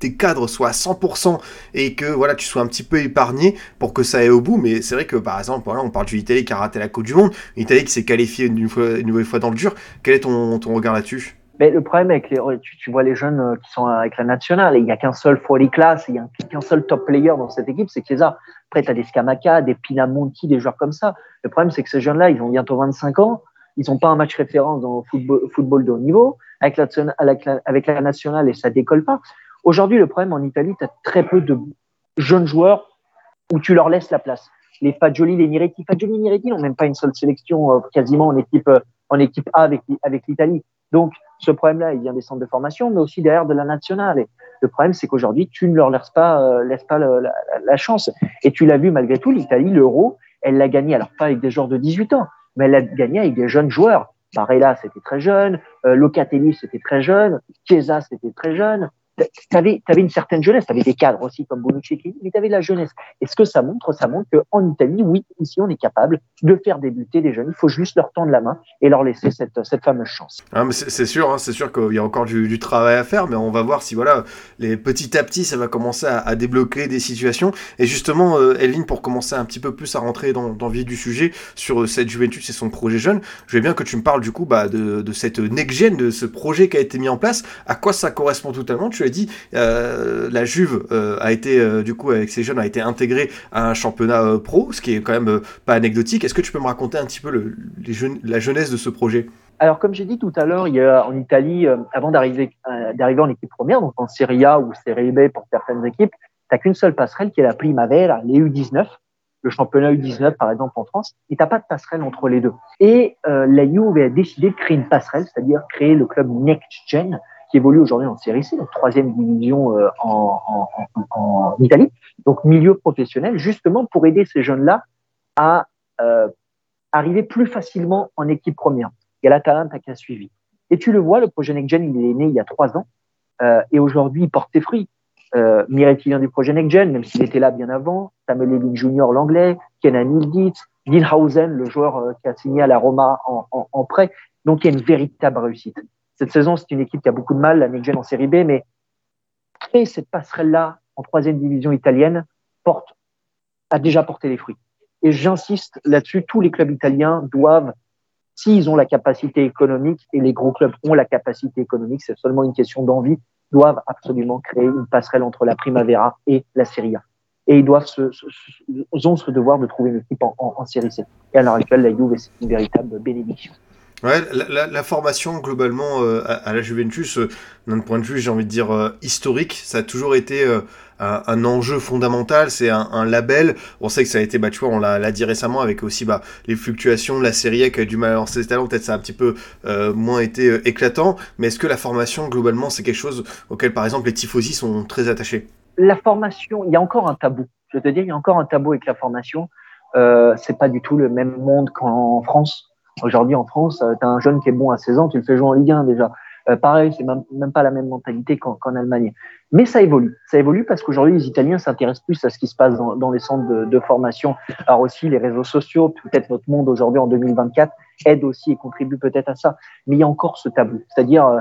tes cadres soient à 100% et que voilà, tu sois un petit peu épargné pour que ça aille au bout. Mais c'est vrai que par exemple, on parle de l'Italie qui a raté la Coupe du Monde, l'Italie qui s'est qualifiée une, nouvelle fois dans le dur. Quel est ton, regard là-dessus? Mais le problème avec les, tu, vois les jeunes euh, qui sont avec la nationale, il n'y a qu'un seul Foley Class, il n'y a qu'un seul top player dans cette équipe, c'est Chiesa. Après, tu as des Scamaca, des Pinamonti, des joueurs comme ça. Le problème, c'est que ces jeunes-là, ils ont bientôt 25 ans, ils n'ont pas un match référence dans le football, de haut niveau. Avec la nationale, et ça décolle pas. Aujourd'hui, le problème en Italie, tu as très peu de jeunes joueurs où tu leur laisses la place. Les Fagioli, les Miretti, Fagioli, Miretti n'ont même pas une seule sélection euh, quasiment en équipe euh, en équipe A avec avec l'Italie. Donc ce problème-là, il vient des centres de formation, mais aussi derrière de la nationale. Et le problème, c'est qu'aujourd'hui, tu ne leur laisses pas euh, laisse pas la, la, chance. Et tu l'as vu malgré tout, l'Italie, l'Euro, elle l'a gagné. Alors pas avec des joueurs de 18 ans, mais elle l'a gagné avec des jeunes joueurs. Barella, c'était très jeune. Locatelli, c'était très jeune. Chiesa, c'était très jeune tu avais, une certaine jeunesse, tu avais des cadres aussi comme Bonucci, mais tu avais de la jeunesse. Et ce que ça montre, ça montre qu'en Italie, oui, ici, on est capable de faire débuter des jeunes. Il faut juste leur tendre la main et leur laisser cette, cette fameuse chance. Ah, c'est sûr, hein, c'est sûr qu'il y a encore du, travail à faire, mais on va voir si voilà, les, petit à petit, ça va commencer à, débloquer des situations. Et justement, euh, Elvin, pour commencer un petit peu plus à rentrer dans, dans le vif du sujet sur euh, cette Juventus et son projet jeune, je veux bien que tu me parles du coup bah, de, de cette next-gen, de ce projet qui a été mis en place. À quoi ça correspond totalement? Tu dit, euh, la Juve euh, a été, euh, du coup, avec ses jeunes, a été intégrée à un championnat pro, ce qui est quand même pas anecdotique. Est-ce que tu peux me raconter un petit peu la jeunesse de ce projet? Alors, comme j'ai dit tout à l'heure, il y a en Italie, avant d'arriver d'arriver en équipe première, donc en Serie A ou Serie B pour certaines équipes, tu n'as qu'une seule passerelle qui est la Primavera, les U19, le championnat U19 par exemple en France, et t'as pas de passerelle entre les deux. Et la Juve a décidé de créer une passerelle, c'est-à-dire créer le club Next Gen, évolue aujourd'hui en série C, donc troisième division euh, en, Italie, donc milieu professionnel, justement pour aider ces jeunes-là à euh, arriver plus facilement en équipe première. Il y a la Talenta qui a suivi. Et tu le vois, le projet Next Gen, il est né il y a trois ans, euh, et aujourd'hui, il porte ses fruits. Euh, Miretti vient du projet Next Gen, même s'il était là bien avant. Samuel Levin Junior, l'anglais. Kenan Ilditz. Lilhausen, le joueur qui a signé à la Roma en prêt. Donc, il y a une véritable réussite. Cette saison, c'est une équipe qui a beaucoup de mal, la Next en Série B, mais créer cette passerelle-là en troisième division italienne porte, a déjà porté les fruits. Et j'insiste là-dessus, tous les clubs italiens doivent, s'ils ont la capacité économique, et les gros clubs ont la capacité économique, c'est seulement une question d'envie, doivent absolument créer une passerelle entre la Primavera et la Serie A. Et ils doivent se, ont ce devoir de trouver une équipe en, en, C. Et à l'heure actuelle, la Juve, c'est une véritable bénédiction. Ouais, la, la, formation globalement euh, à, la Juventus, euh, d'un point de vue, j'ai envie de dire euh, historique, ça a toujours été un, un, enjeu fondamental. C'est un, un, label. On sait que ça a été, bah, tu vois, on l'a dit récemment avec aussi bah, les fluctuations de la Serie A qui a du mal à lancer ses talents. Peut-être ça a un petit peu moins été éclatant. Mais est-ce que la formation globalement, c'est quelque chose auquel, par exemple, les tifosi sont très attachés? La formation, il y a encore un tabou. Je veux te dire, il y a encore un tabou avec la formation. Euh, c'est pas du tout le même monde qu'en France. Aujourd'hui, en France, euh, tu as un jeune qui est bon à 16 ans, tu le fais jouer en Ligue 1 déjà. Euh, pareil, c'est même, même pas la même mentalité qu'en Allemagne. Mais ça évolue. Ça évolue parce qu'aujourd'hui, les Italiens s'intéressent plus à ce qui se passe dans, les centres de, formation. Alors aussi, les réseaux sociaux, peut-être notre monde aujourd'hui en 2024 aide aussi et contribue peut-être à ça. Mais il y a encore ce tabou. C'est-à-dire, euh,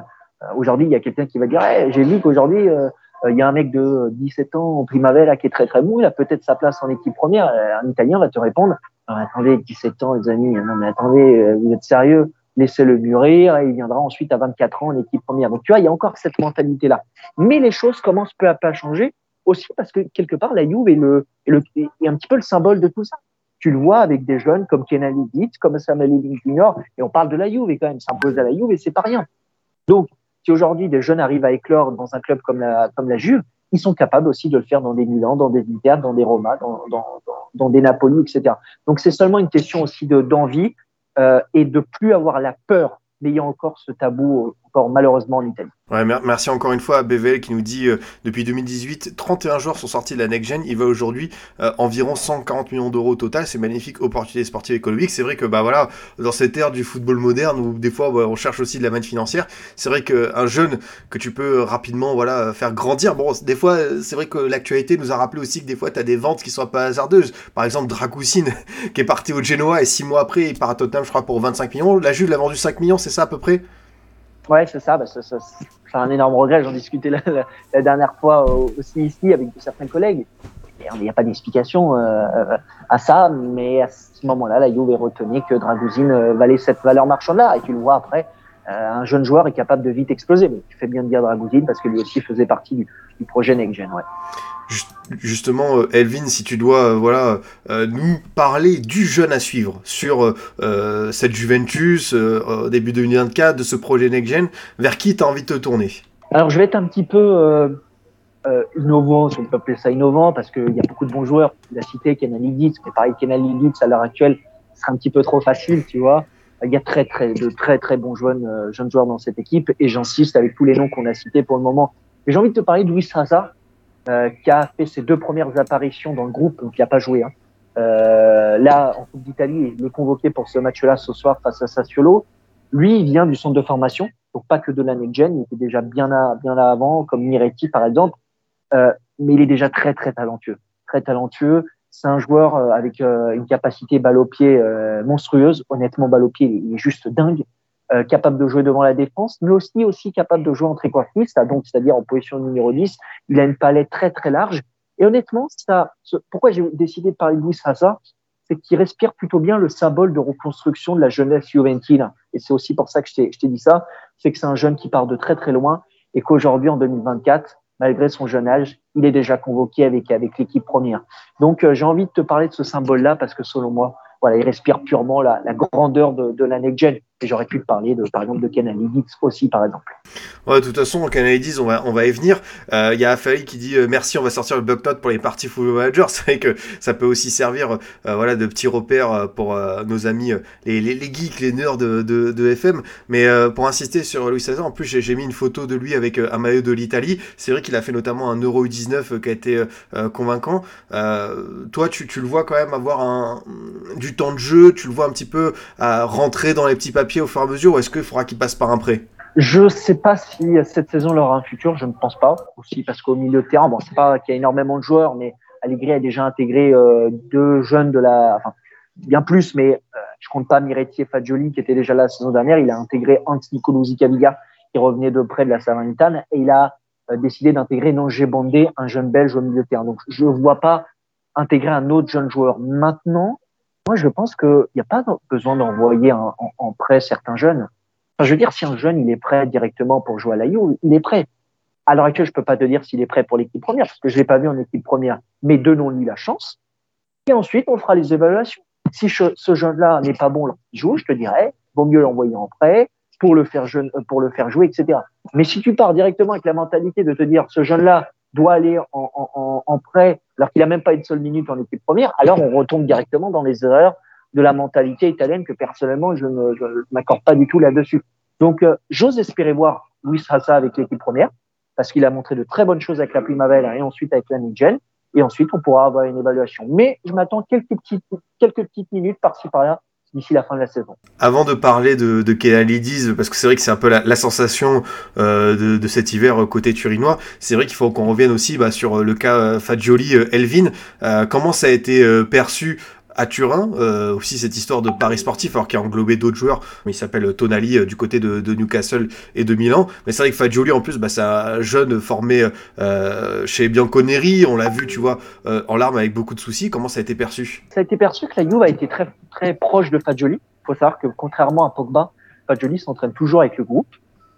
aujourd'hui, il y a quelqu'un qui va dire hey, j'ai vu qu'aujourd'hui, euh, il y a un mec de 17 ans en Primavera qui est très très bon, il a peut-être sa place en équipe première. Un Italien va te répondre attendez, 17 ans, les amis, non mais attendez, vous êtes sérieux? Laissez-le mûrir et il viendra ensuite à 24 ans en équipe première. Donc tu vois, il y a encore cette mentalité-là. Mais les choses commencent peu à peu à changer aussi parce que quelque part, la Juve est, le, est, le, est un petit peu le symbole de tout ça. Tu le vois avec des jeunes comme Kenny Dietz, comme Samuel Living Jr. Et on parle de la Juve et quand même s'impose à la Juve et c'est pas rien. Donc, si aujourd'hui des jeunes arrivent à éclore dans un club comme la, comme la Juve, ils sont capables aussi de le faire dans des Milan, dans des Inter, dans des Roma, dans, des Napoli, etc. Donc c'est seulement une question aussi d'envie euh, et de plus avoir la peur n'ayant encore ce tabou malheureusement en Italie. Ouais, merci encore une fois à BVL qui nous dit euh, depuis 2018, 31 joueurs sont sortis de la next gen. Il va aujourd'hui euh, environ 140 millions d'euros au total. C'est magnifique opportunité sportive économique. C'est vrai que bah voilà, dans cette ère du football moderne où des fois on cherche aussi de la manne financière, c'est vrai qu'un jeune que tu peux rapidement voilà faire grandir. Bon, des fois c'est vrai que l'actualité nous a rappelé aussi que des fois tu as des ventes qui sont pas hasardeuses. Par exemple, Dragoussin qui est parti au Genoa et six mois après il part à Tottenham, je crois pour 25 millions. La Juve l'a vendu 5 millions, c'est ça à peu près? Ouais, c'est ça. Bah, c'est un énorme regret. J'en discutais la, la, dernière fois aussi ici avec certains collègues. Il n'y a pas d'explication euh, à ça, mais à ce moment-là, la Juve retenait que Dragouzine euh, valait cette valeur marchande-là. Et tu le vois après, euh, un jeune joueur est capable de vite exploser. Mais tu fais bien de dire Dragouzine parce que lui aussi faisait partie du, du projet Next Gen. Ouais justement, euh, Elvin, si tu dois euh, voilà, euh, nous parler du jeune à suivre sur cette Juventus au début 2024, de ce projet Next Gen, vers qui tu as envie de te tourner? Alors, je vais être un petit peu innovant, si on peut appeler ça innovant, parce qu'il y a beaucoup de bons joueurs. Il a cité Kenan Liditz, mais pareil, Kenan Liditz, à l'heure actuelle, ce serait un petit peu trop facile, tu vois. Il y a très, très, de très, très bons jeunes, jeunes joueurs dans cette équipe, et j'insiste avec tous les noms qu'on a cités pour le moment. Mais j'ai envie de te parler de Luis Raza, euh, qui a fait ses deux premières apparitions dans le groupe, donc il n'a pas joué. Hein. Euh, là, en Coupe d'Italie, il est convoqué pour ce match-là ce soir face à Sassuolo. Lui, il vient du centre de formation, donc pas que de l'année Gen, il était déjà bien là, bien là avant, comme Miretti par exemple, euh, mais il est déjà très très talentueux, très talentueux. C'est un joueur euh, avec euh, une capacité balle au pied monstrueuse. Honnêtement, balle au pied, il est juste dingue. Euh, capable de jouer devant la défense, mais aussi aussi capable de jouer en tréquartiste, donc c'est-à-dire en position numéro 10. Il a une palette très très large. Et honnêtement, ça, pourquoi j'ai décidé de parler de Luis c'est qu'il respire plutôt bien le symbole de reconstruction de la jeunesse juventine. Et c'est aussi pour ça que je t'ai dit ça, c'est que c'est un jeune qui part de très très loin et qu'aujourd'hui, en 2024, malgré son jeune âge, il est déjà convoqué avec, avec l'équipe première. Donc, euh, j'ai envie de te parler de ce symbole-là parce que selon moi, voilà, il respire purement la, la grandeur de, de la next gen. Et j'aurais pu parler de, par exemple, de Canalidis aussi, par exemple. Ouais, de toute façon, Canalidis, on va, on va y venir. Euh, il y a Afali qui dit euh, merci, on va sortir le bug pour les parties full manager. C'est vrai que ça peut aussi servir, euh, voilà, de petits repères pour nos amis, les, les, geeks, les nerds de, de, FM. Mais pour insister sur Louis XVI, en plus, j'ai mis une photo de lui avec un maillot de l'Italie. C'est vrai qu'il a fait notamment un Euro U19 qui a été convaincant. toi, tu, tu, le vois quand même avoir un, du temps de jeu, tu le vois un petit peu à rentrer dans les petits papiers au fur et à mesure ou est-ce qu'il faudra qu'il passe par un prêt? Je ne sais pas si cette saison il aura un futur, je ne pense pas. Aussi parce qu'au milieu de terrain, bon, c'est pas qu'il y a énormément de joueurs, mais Allegri a déjà intégré euh, deux jeunes de la, enfin, bien plus, mais euh, je compte pas Miretti et Fagioli qui étaient déjà là la saison dernière. Il a intégré Nicolosi Caviga qui revenait de près de la Salernitane et il a euh, décidé d'intégrer Nongé Bondé, un jeune belge au milieu de terrain. Donc je ne vois pas intégrer un autre jeune joueur. Maintenant, moi, je pense qu'il n'y a pas besoin d'envoyer en, prêt certains jeunes. Enfin, je veux dire, si un jeune il est prêt directement pour jouer à la You, il est prêt. À l'heure actuelle, je peux pas te dire s'il est prêt pour l'équipe première, parce que je l'ai pas vu en équipe première. Mais donnons-lui la chance. Et ensuite, on fera les évaluations. Si ce jeune-là n'est pas bon lorsqu'il joue, je te dirais, vaut mieux l'envoyer en prêt pour le faire jeune, pour le faire jouer, etc. Mais si tu pars directement avec la mentalité de te dire, ce jeune-là, doit aller en, prêt alors qu'il n'a même pas une seule minute en équipe première, alors on retombe directement dans les erreurs de la mentalité italienne que personnellement je ne m'accorde pas du tout là-dessus. Donc euh, j'ose espérer voir Luis Hassa avec l'équipe première parce qu'il a montré de très bonnes choses avec la Primavera et ensuite avec la Gen et ensuite on pourra avoir une évaluation. Mais je m'attends quelques petites quelques petites minutes par-ci par-là d'ici la fin de la saison. Avant de parler de, de parce que c'est vrai que c'est un peu la, sensation euh, de, cet hiver côté turinois, c'est vrai qu'il faut qu'on revienne aussi bah, sur le cas Fagioli-Elvin. comment ça a été perçu à Turin, euh, aussi cette histoire de Paris sportif, alors qui a englobé d'autres joueurs. Il s'appelle Tonali euh, du côté de, Newcastle et de Milan. Mais c'est vrai que Fagioli, en plus, bah, c'est un jeune formé euh, chez Bianconeri. On l'a vu, tu vois, en larmes avec beaucoup de soucis. Comment ça a été perçu? Ça a été perçu que la Juve a été très, très proche de Fagioli. Il faut savoir que contrairement à Pogba, Fagioli s'entraîne toujours avec le groupe.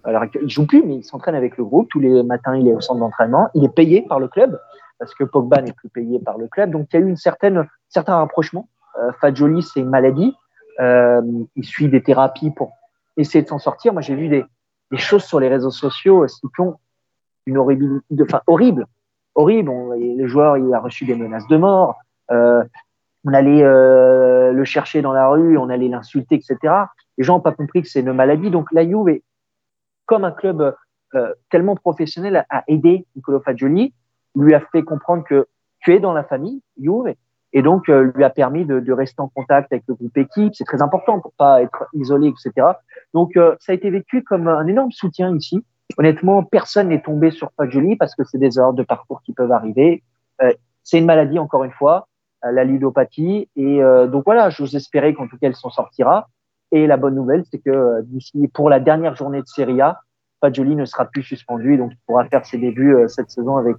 Alors, il joue plus, mais il s'entraîne avec le groupe. Tous les matins, il est au centre d'entraînement. Il est payé par le club parce que Pogba n'est plus payé par le club. Donc il y a eu une certaine, certain rapprochement. Euh, Fadjoli, c'est une maladie. Euh, il suit des thérapies pour essayer de s'en sortir. Moi, j'ai vu des, des, choses sur les réseaux sociaux qui ont une horribilité, enfin horrible, horrible. le joueur, il a reçu des menaces de mort. Euh, on allait euh, le chercher dans la rue, on allait l'insulter, etc. Les gens n'ont pas compris que c'est une maladie. Donc la Juve, comme un club euh, tellement professionnel, a aidé Nicolo Fagioli lui a fait comprendre que tu es dans la famille, Juve, et donc euh, lui a permis de, rester en contact avec le groupe équipe. C'est très important pour pas être isolé, etc. Donc euh, ça a été vécu comme un énorme soutien ici. Honnêtement, personne n'est tombé sur Fagioli parce que c'est des erreurs de parcours qui peuvent arriver. Euh, c'est une maladie, encore une fois, la ludopathie. Et donc voilà, j'ose espérer qu'en tout cas, elle s'en sortira. Et la bonne nouvelle, c'est que pour la dernière journée de Serie A, Fagioli ne sera plus suspendu, donc il pourra faire ses débuts cette saison avec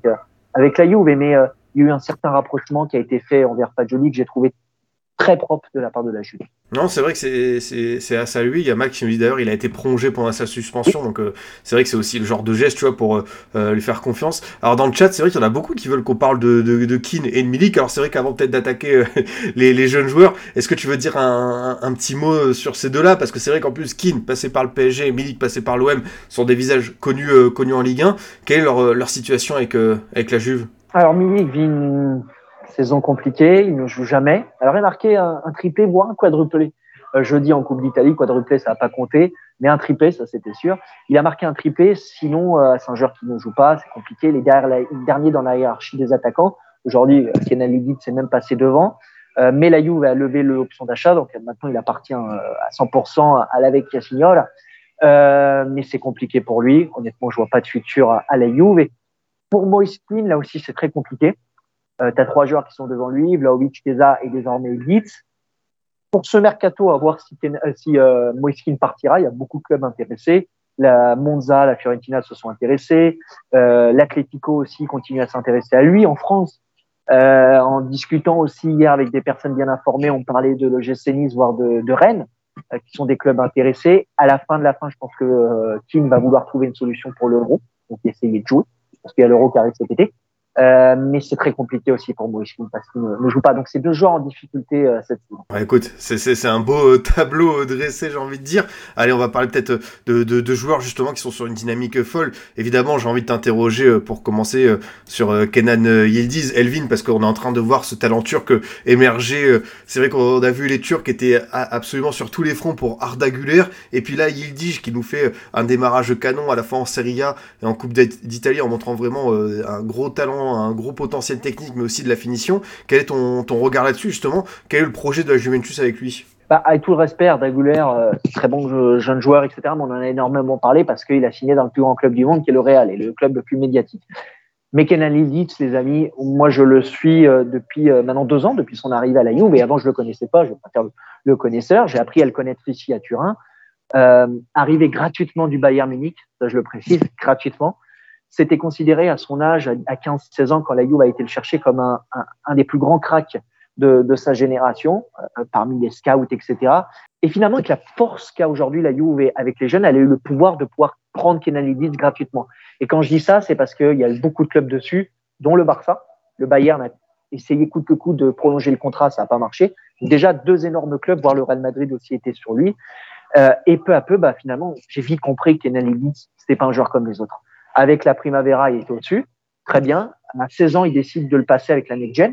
avec la Juve. Il y a eu un certain rapprochement qui a été fait envers Fagioli que j'ai trouvé très propre de la part de la Juve. Non, c'est vrai que c'est à ça lui. Il y a Max qui me dit d'ailleurs il a été prolongé pendant sa suspension, donc euh, c'est vrai que c'est aussi le genre de geste, tu vois, pour euh, lui faire confiance. Alors dans le chat, c'est vrai qu'il y en a beaucoup qui veulent qu'on parle de, de, de Keane et de Milik. Alors c'est vrai qu'avant peut-être d'attaquer les, les, jeunes joueurs, est-ce que tu veux dire un, un, petit mot sur ces deux-là? Parce que c'est vrai qu'en plus Keane passé par le PSG et Milik passé par l'OM sont des visages connus, connus en Ligue 1. Quelle est leur, leur situation avec, avec la Juve? Alors Milik vit une saison compliquée, il ne joue jamais. Alors il a marqué un, triplé, voire un quadruplé. Euh, jeudi en Coupe d'Italie, quadruplé ça n'a pas compté, mais un triplé, ça c'était sûr. Il a marqué un triplé, sinon euh, c'est un qui ne joue pas, c'est compliqué. Les derniers dans la hiérarchie des attaquants. Aujourd'hui, Kenan Ligit s'est même passé devant. Euh, mais la Juve a levé l'option d'achat, donc maintenant il appartient euh, à 100% à l'avec Euh, mais c'est compliqué pour lui. Honnêtement, je vois pas de futur à, à la Juve. Pour Moïse là aussi, c'est très compliqué. Euh, tu as trois joueurs qui sont devant lui, Vlaovic, Keza et désormais Litz. Pour ce mercato, à voir si, euh, si euh, partira, il y a beaucoup de clubs intéressés. La Monza, la Fiorentina se sont intéressés. Euh, L'Atlético aussi continue à s'intéresser à lui. En France, euh, en discutant aussi hier avec des personnes bien informées, on parlait de l'OGC Nice, voire de, de Rennes, euh, qui sont des clubs intéressés. À la fin de la fin, je pense que euh, Kim va vouloir trouver une solution pour l'euro, donc essayer de jouer parce qu'il y a l'Euro qui arrive cet été. Euh, mais c'est très compliqué aussi pour Maurice parce qu'il ne, joue pas. Donc c'est deux joueurs en difficulté euh, cette saison. écoute, c'est un beau euh, tableau dressé, j'ai envie de dire. Allez, on va parler peut-être de, de, de, joueurs justement qui sont sur une dynamique folle. Évidemment, j'ai envie de t'interroger pour commencer sur Kenan Yildiz, Elvin, parce qu'on est en train de voir ce talent turc émerger. C'est vrai qu'on a vu les Turcs étaient absolument sur tous les fronts pour Arda Güler. Et puis là, Yildiz qui nous fait un démarrage canon à la fois en Serie A et en Coupe d'Italie en montrant vraiment un gros talent un gros potentiel technique, mais aussi de la finition. Quel est ton, ton regard là-dessus, justement? Quel est le projet de la Juventus avec lui? Bah, avec tout le respect, Daguler, euh, très bon jeune joueur, etc. Mais on en a énormément parlé parce qu'il a signé dans le plus grand club du monde, qui est le Real, et le club le plus médiatique. Mais Kenan les amis, moi je le suis euh, depuis euh, maintenant deux ans, depuis son arrivée à la Juve, et avant je le connaissais pas, je vais pas faire le, connaisseur. J'ai appris à le connaître ici à Turin. Euh, arrivé gratuitement du Bayern Munich, ça je le précise, gratuitement c'était considéré à son âge, à 15-16 ans, quand la Juve a été le chercher, comme un, un, un des plus grands cracks de, de sa génération, euh, parmi les scouts, etc. Et finalement, avec la force qu'a aujourd'hui la Juve avec les jeunes, elle a eu le pouvoir de pouvoir prendre Kenan gratuitement. Et quand je dis ça, c'est parce qu'il y a beaucoup de clubs dessus, dont le Barça. Le Bayern a essayé coûte que coûte de prolonger le contrat, ça n'a pas marché. Déjà, deux énormes clubs, voire le Real Madrid aussi était sur lui. Euh, et peu à peu, bah, finalement, j'ai vite compris que Kenan Lidis, c'était pas un joueur comme les autres. Avec la Primavera, il est au-dessus. Très bien. À 16 ans, il décide de le passer avec la Next Gen.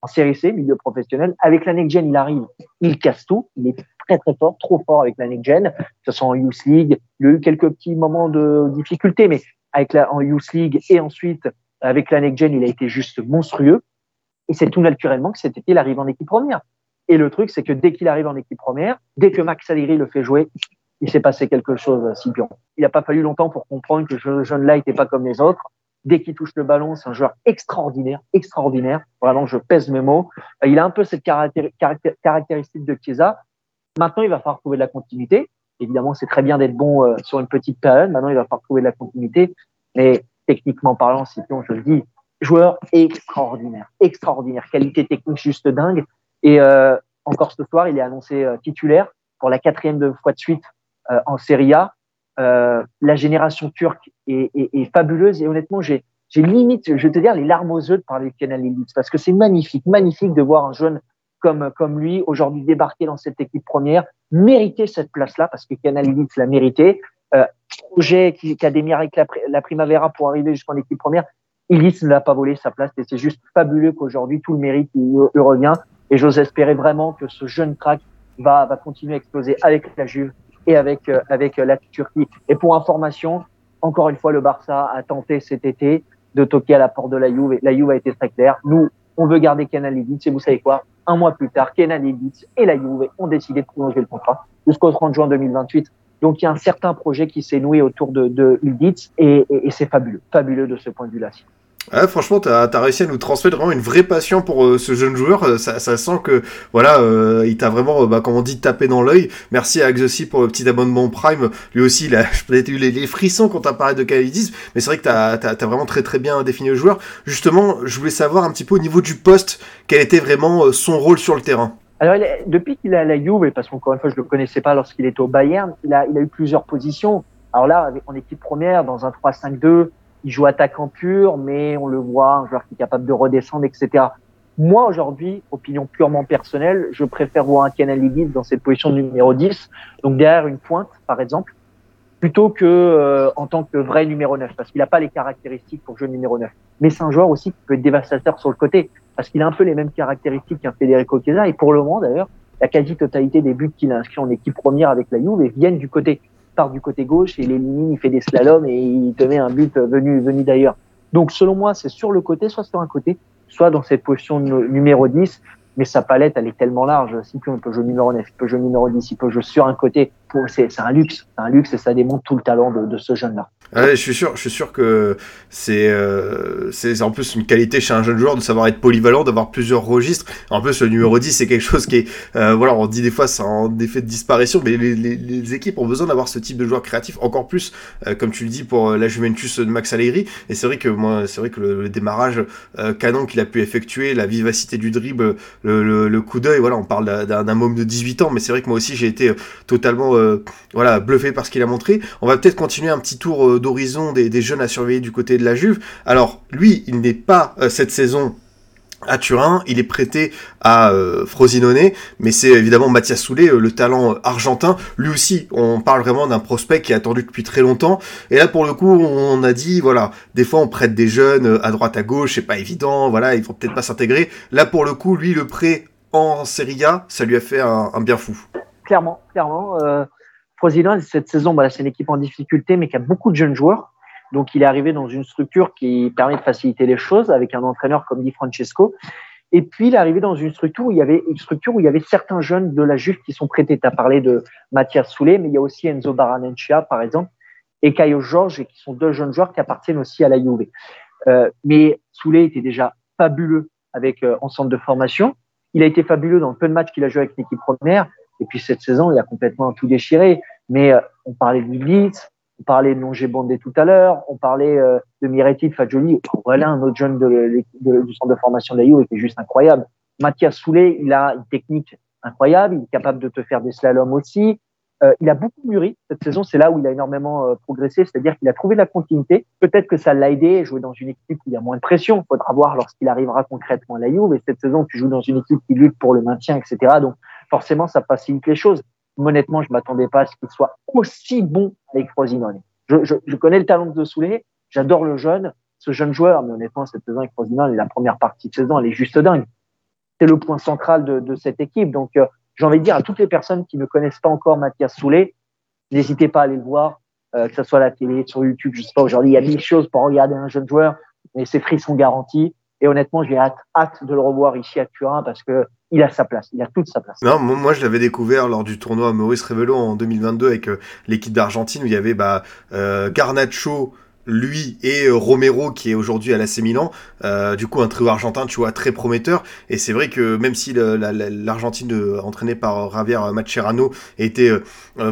En série C, milieu professionnel. Avec la Next Gen, il arrive, il casse tout. Il est très, très fort, trop fort avec la Next Gen. Ce sont en Youth League. Il y a eu quelques petits moments de difficulté, mais avec la, en Youth League et ensuite avec la Next Gen, il a été juste monstrueux. Et c'est tout naturellement que cet été, il arrive en équipe première. Et le truc, c'est que dès qu'il arrive en équipe première, dès que Max Allegri le fait jouer, il s'est passé quelque chose, Scipion. Il n'a pas fallu longtemps pour comprendre que ce jeune-là n'était pas comme les autres. Dès qu'il touche le ballon, c'est un joueur extraordinaire, extraordinaire. Vraiment, je pèse mes mots. Il a un peu cette caractéristique de Chiesa. Maintenant, il va falloir trouver de la continuité. Évidemment, c'est très bien d'être bon euh, sur une petite période. Maintenant, il va falloir trouver de la continuité. Mais techniquement parlant, Scipion, je le dis, joueur extraordinaire, extraordinaire, qualité technique juste dingue. Et euh, encore ce soir, il est annoncé euh, titulaire pour la quatrième fois de suite euh, en Serie A. Euh, la génération turque est, fabuleuse et honnêtement, j'ai limite, je vais te dire, les larmes aux yeux de parler de Kenan Lillis parce que c'est magnifique, magnifique de voir un jeune comme comme lui aujourd'hui débarquer dans cette équipe première, mériter cette place-là parce que Kenan Lillis l'a mérité. Euh, projet qui, a démarré avec la, Primavera pour arriver jusqu'en équipe première, Illich ne l'a pas volé sa place et c'est juste fabuleux qu'aujourd'hui tout le mérite lui, revient. Et j'ose espérer vraiment que ce jeune crack va, va continuer à exploser avec la Juve et avec, euh, avec la Turquie. Et pour information, encore une fois, le Barça a tenté cet été de toquer à la porte de la Juve. La Juve a été très claire. Nous, on veut garder Kenan Lidic. Et vous savez quoi? Un mois plus tard, Kenan Lidic et la Juve ont décidé de prolonger le contrat jusqu'au 30 juin 2028. Donc, il y a un certain projet qui s'est noué autour de, de et, et, et c'est fabuleux, fabuleux de ce point de vue-là. Franchement, t'as as réussi à nous transmettre vraiment une vraie passion pour euh, ce jeune joueur. Euh, ça, ça, sent que voilà, euh, il t'a vraiment, bah, comme on dit, tapé dans l'œil. Merci à Axossi pour le petit abonnement Prime. Lui aussi, il a peut-être eu les, frissons quand t'as parlé de Calidis, mais c'est vrai que t'as as, vraiment très très bien défini le joueur. Justement, je voulais savoir un petit peu au niveau du poste, quel était vraiment son rôle sur le terrain? Alors, depuis qu'il est à la Juve, parce qu'encore une fois, je le connaissais pas lorsqu'il était au Bayern, il a, il a eu plusieurs positions. Alors là, en équipe première, dans un 3-5-2, il joue attaquant pur, mais on le voit, un joueur qui est capable de redescendre, etc. Moi, aujourd'hui, opinion purement personnelle, je préfère voir un Kenan Ligis dans cette position de numéro 10, donc derrière une pointe, par exemple, plutôt que euh, en tant que vrai numéro 9, parce qu'il n'a pas les caractéristiques pour jouer numéro 9. Mais c'est un joueur aussi qui peut être dévastateur sur le côté, parce qu'il a un peu les mêmes caractéristiques qu'un Federico Chiesa, et pour le moment, d'ailleurs, la quasi-totalité des buts qu'il a inscrits en équipe première avec la Juve viennent du côté part du côté gauche et les lignes, il fait des slaloms et il te met un but venu, venu d'ailleurs. Donc, selon moi, c'est sur le côté, soit sur un côté, soit dans cette position numéro 10. Mais sa palette, elle est tellement large. Si il peut jouer numéro 9, il peut jouer numéro 10, il peut jouer sur un côté. C'est un luxe. Un luxe et ça démontre tout le talent de, ce jeune-là. Je suis sûr, je suis sûr que c'est euh, c'est en plus une qualité chez un jeune joueur de savoir être polyvalent, d'avoir plusieurs registres. En plus, le numéro 10, c'est quelque chose qui est, euh, voilà, on dit des fois c'est en effet de disparition, mais les, équipes ont besoin d'avoir ce type de joueur créatif, encore plus, euh, comme tu le dis, pour la Juventus de Max Allegri. Et c'est vrai que moi, c'est vrai que le, démarrage canon qu'il a pu effectuer, la vivacité du dribble, le, coup d'œil, voilà, on parle d'un homme de 18 ans, mais c'est vrai que moi aussi j'ai été totalement, voilà, bluffé par ce qu'il a montré. On va peut-être continuer un petit tour d'horizon des, jeunes à surveiller du côté de la Juve. Alors lui, il n'est pas euh, cette saison à Turin, il est prêté à euh, Frosinone, mais c'est évidemment Mathias Soulet, euh, le talent euh, argentin. Lui aussi, on parle vraiment d'un prospect qui est attendu depuis très longtemps. Et là, pour le coup, on a dit, voilà, des fois on prête des jeunes à droite à gauche, c'est pas évident, voilà, ils vont peut-être pas s'intégrer. Là, pour le coup, lui, le prêt en Serie A, ça lui a fait un, bien fou. Clairement, clairement. Euh Frosinone, cette saison, bah, c'est une équipe en difficulté, mais qui a beaucoup de jeunes joueurs. Donc, il est arrivé dans une structure qui permet de faciliter les choses avec un entraîneur comme dit Francesco. Et puis, il est arrivé dans une structure où il y avait une structure où il y avait certains jeunes de la Juve qui sont prêtés. Tu as parlé de Mathias Soulet, mais il y a aussi Enzo Baranencia, par exemple, et Caio Georges, qui sont deux jeunes joueurs qui appartiennent aussi à la Juve. Euh, mais Soulet était déjà fabuleux avec euh, en centre de formation. Il a été fabuleux dans le peu de matchs qu'il a joué avec l'équipe première. Et puis cette saison, il a complètement tout déchiré. Mais euh, on parlait de Blitz, on parlait de Nongé Bondé tout à l'heure, on parlait euh, de Miretti, de Fagioli. Voilà un autre jeune de, de, de, du centre de formation de la qui est juste incroyable. Mathias Soulet, il a une technique incroyable, il est capable de te faire des slaloms aussi. Euh, il a beaucoup mûri cette saison, c'est là où il a énormément euh, progressé, c'est-à-dire qu'il a trouvé la continuité. Peut-être que ça l'a aidé à jouer dans une équipe où il y a moins de pression. Faudra voir lorsqu'il arrivera concrètement à la Juve. Et cette saison, tu joues dans une équipe qui lutte pour le maintien, etc. Donc forcément, ça facilite les choses. Honnêtement, je m'attendais pas à ce qu'il soit aussi bon avec Frosinone. Je, connais le talent de Soulet, j'adore le jeune, ce jeune joueur, mais honnêtement, cette saison avec Frosinone la première partie de saison, elle est juste dingue. C'est le point central de, cette équipe. Donc, euh, j'ai envie de dire à toutes les personnes qui ne connaissent pas encore Mathias Soulet, n'hésitez pas à aller le voir, euh, que ce soit à la télé, sur YouTube, je sais pas, aujourd'hui, il y a mille choses pour regarder un jeune joueur, mais ses prix sont garantis. Honnêtement, j'ai hâte, hâte de le revoir ici à Turin parce que il a sa place, il a toute sa place. Non, moi je l'avais découvert lors du tournoi Maurice Revelo en 2022 avec euh, l'équipe d'Argentine où il y avait bah, euh, Garnacho, lui et euh, Romero qui est aujourd'hui à l'AC Milan. Euh, du coup, un trio argentin, tu vois, très prometteur. Et c'est vrai que même si l'Argentine euh, entraînée par Javier Mascherano était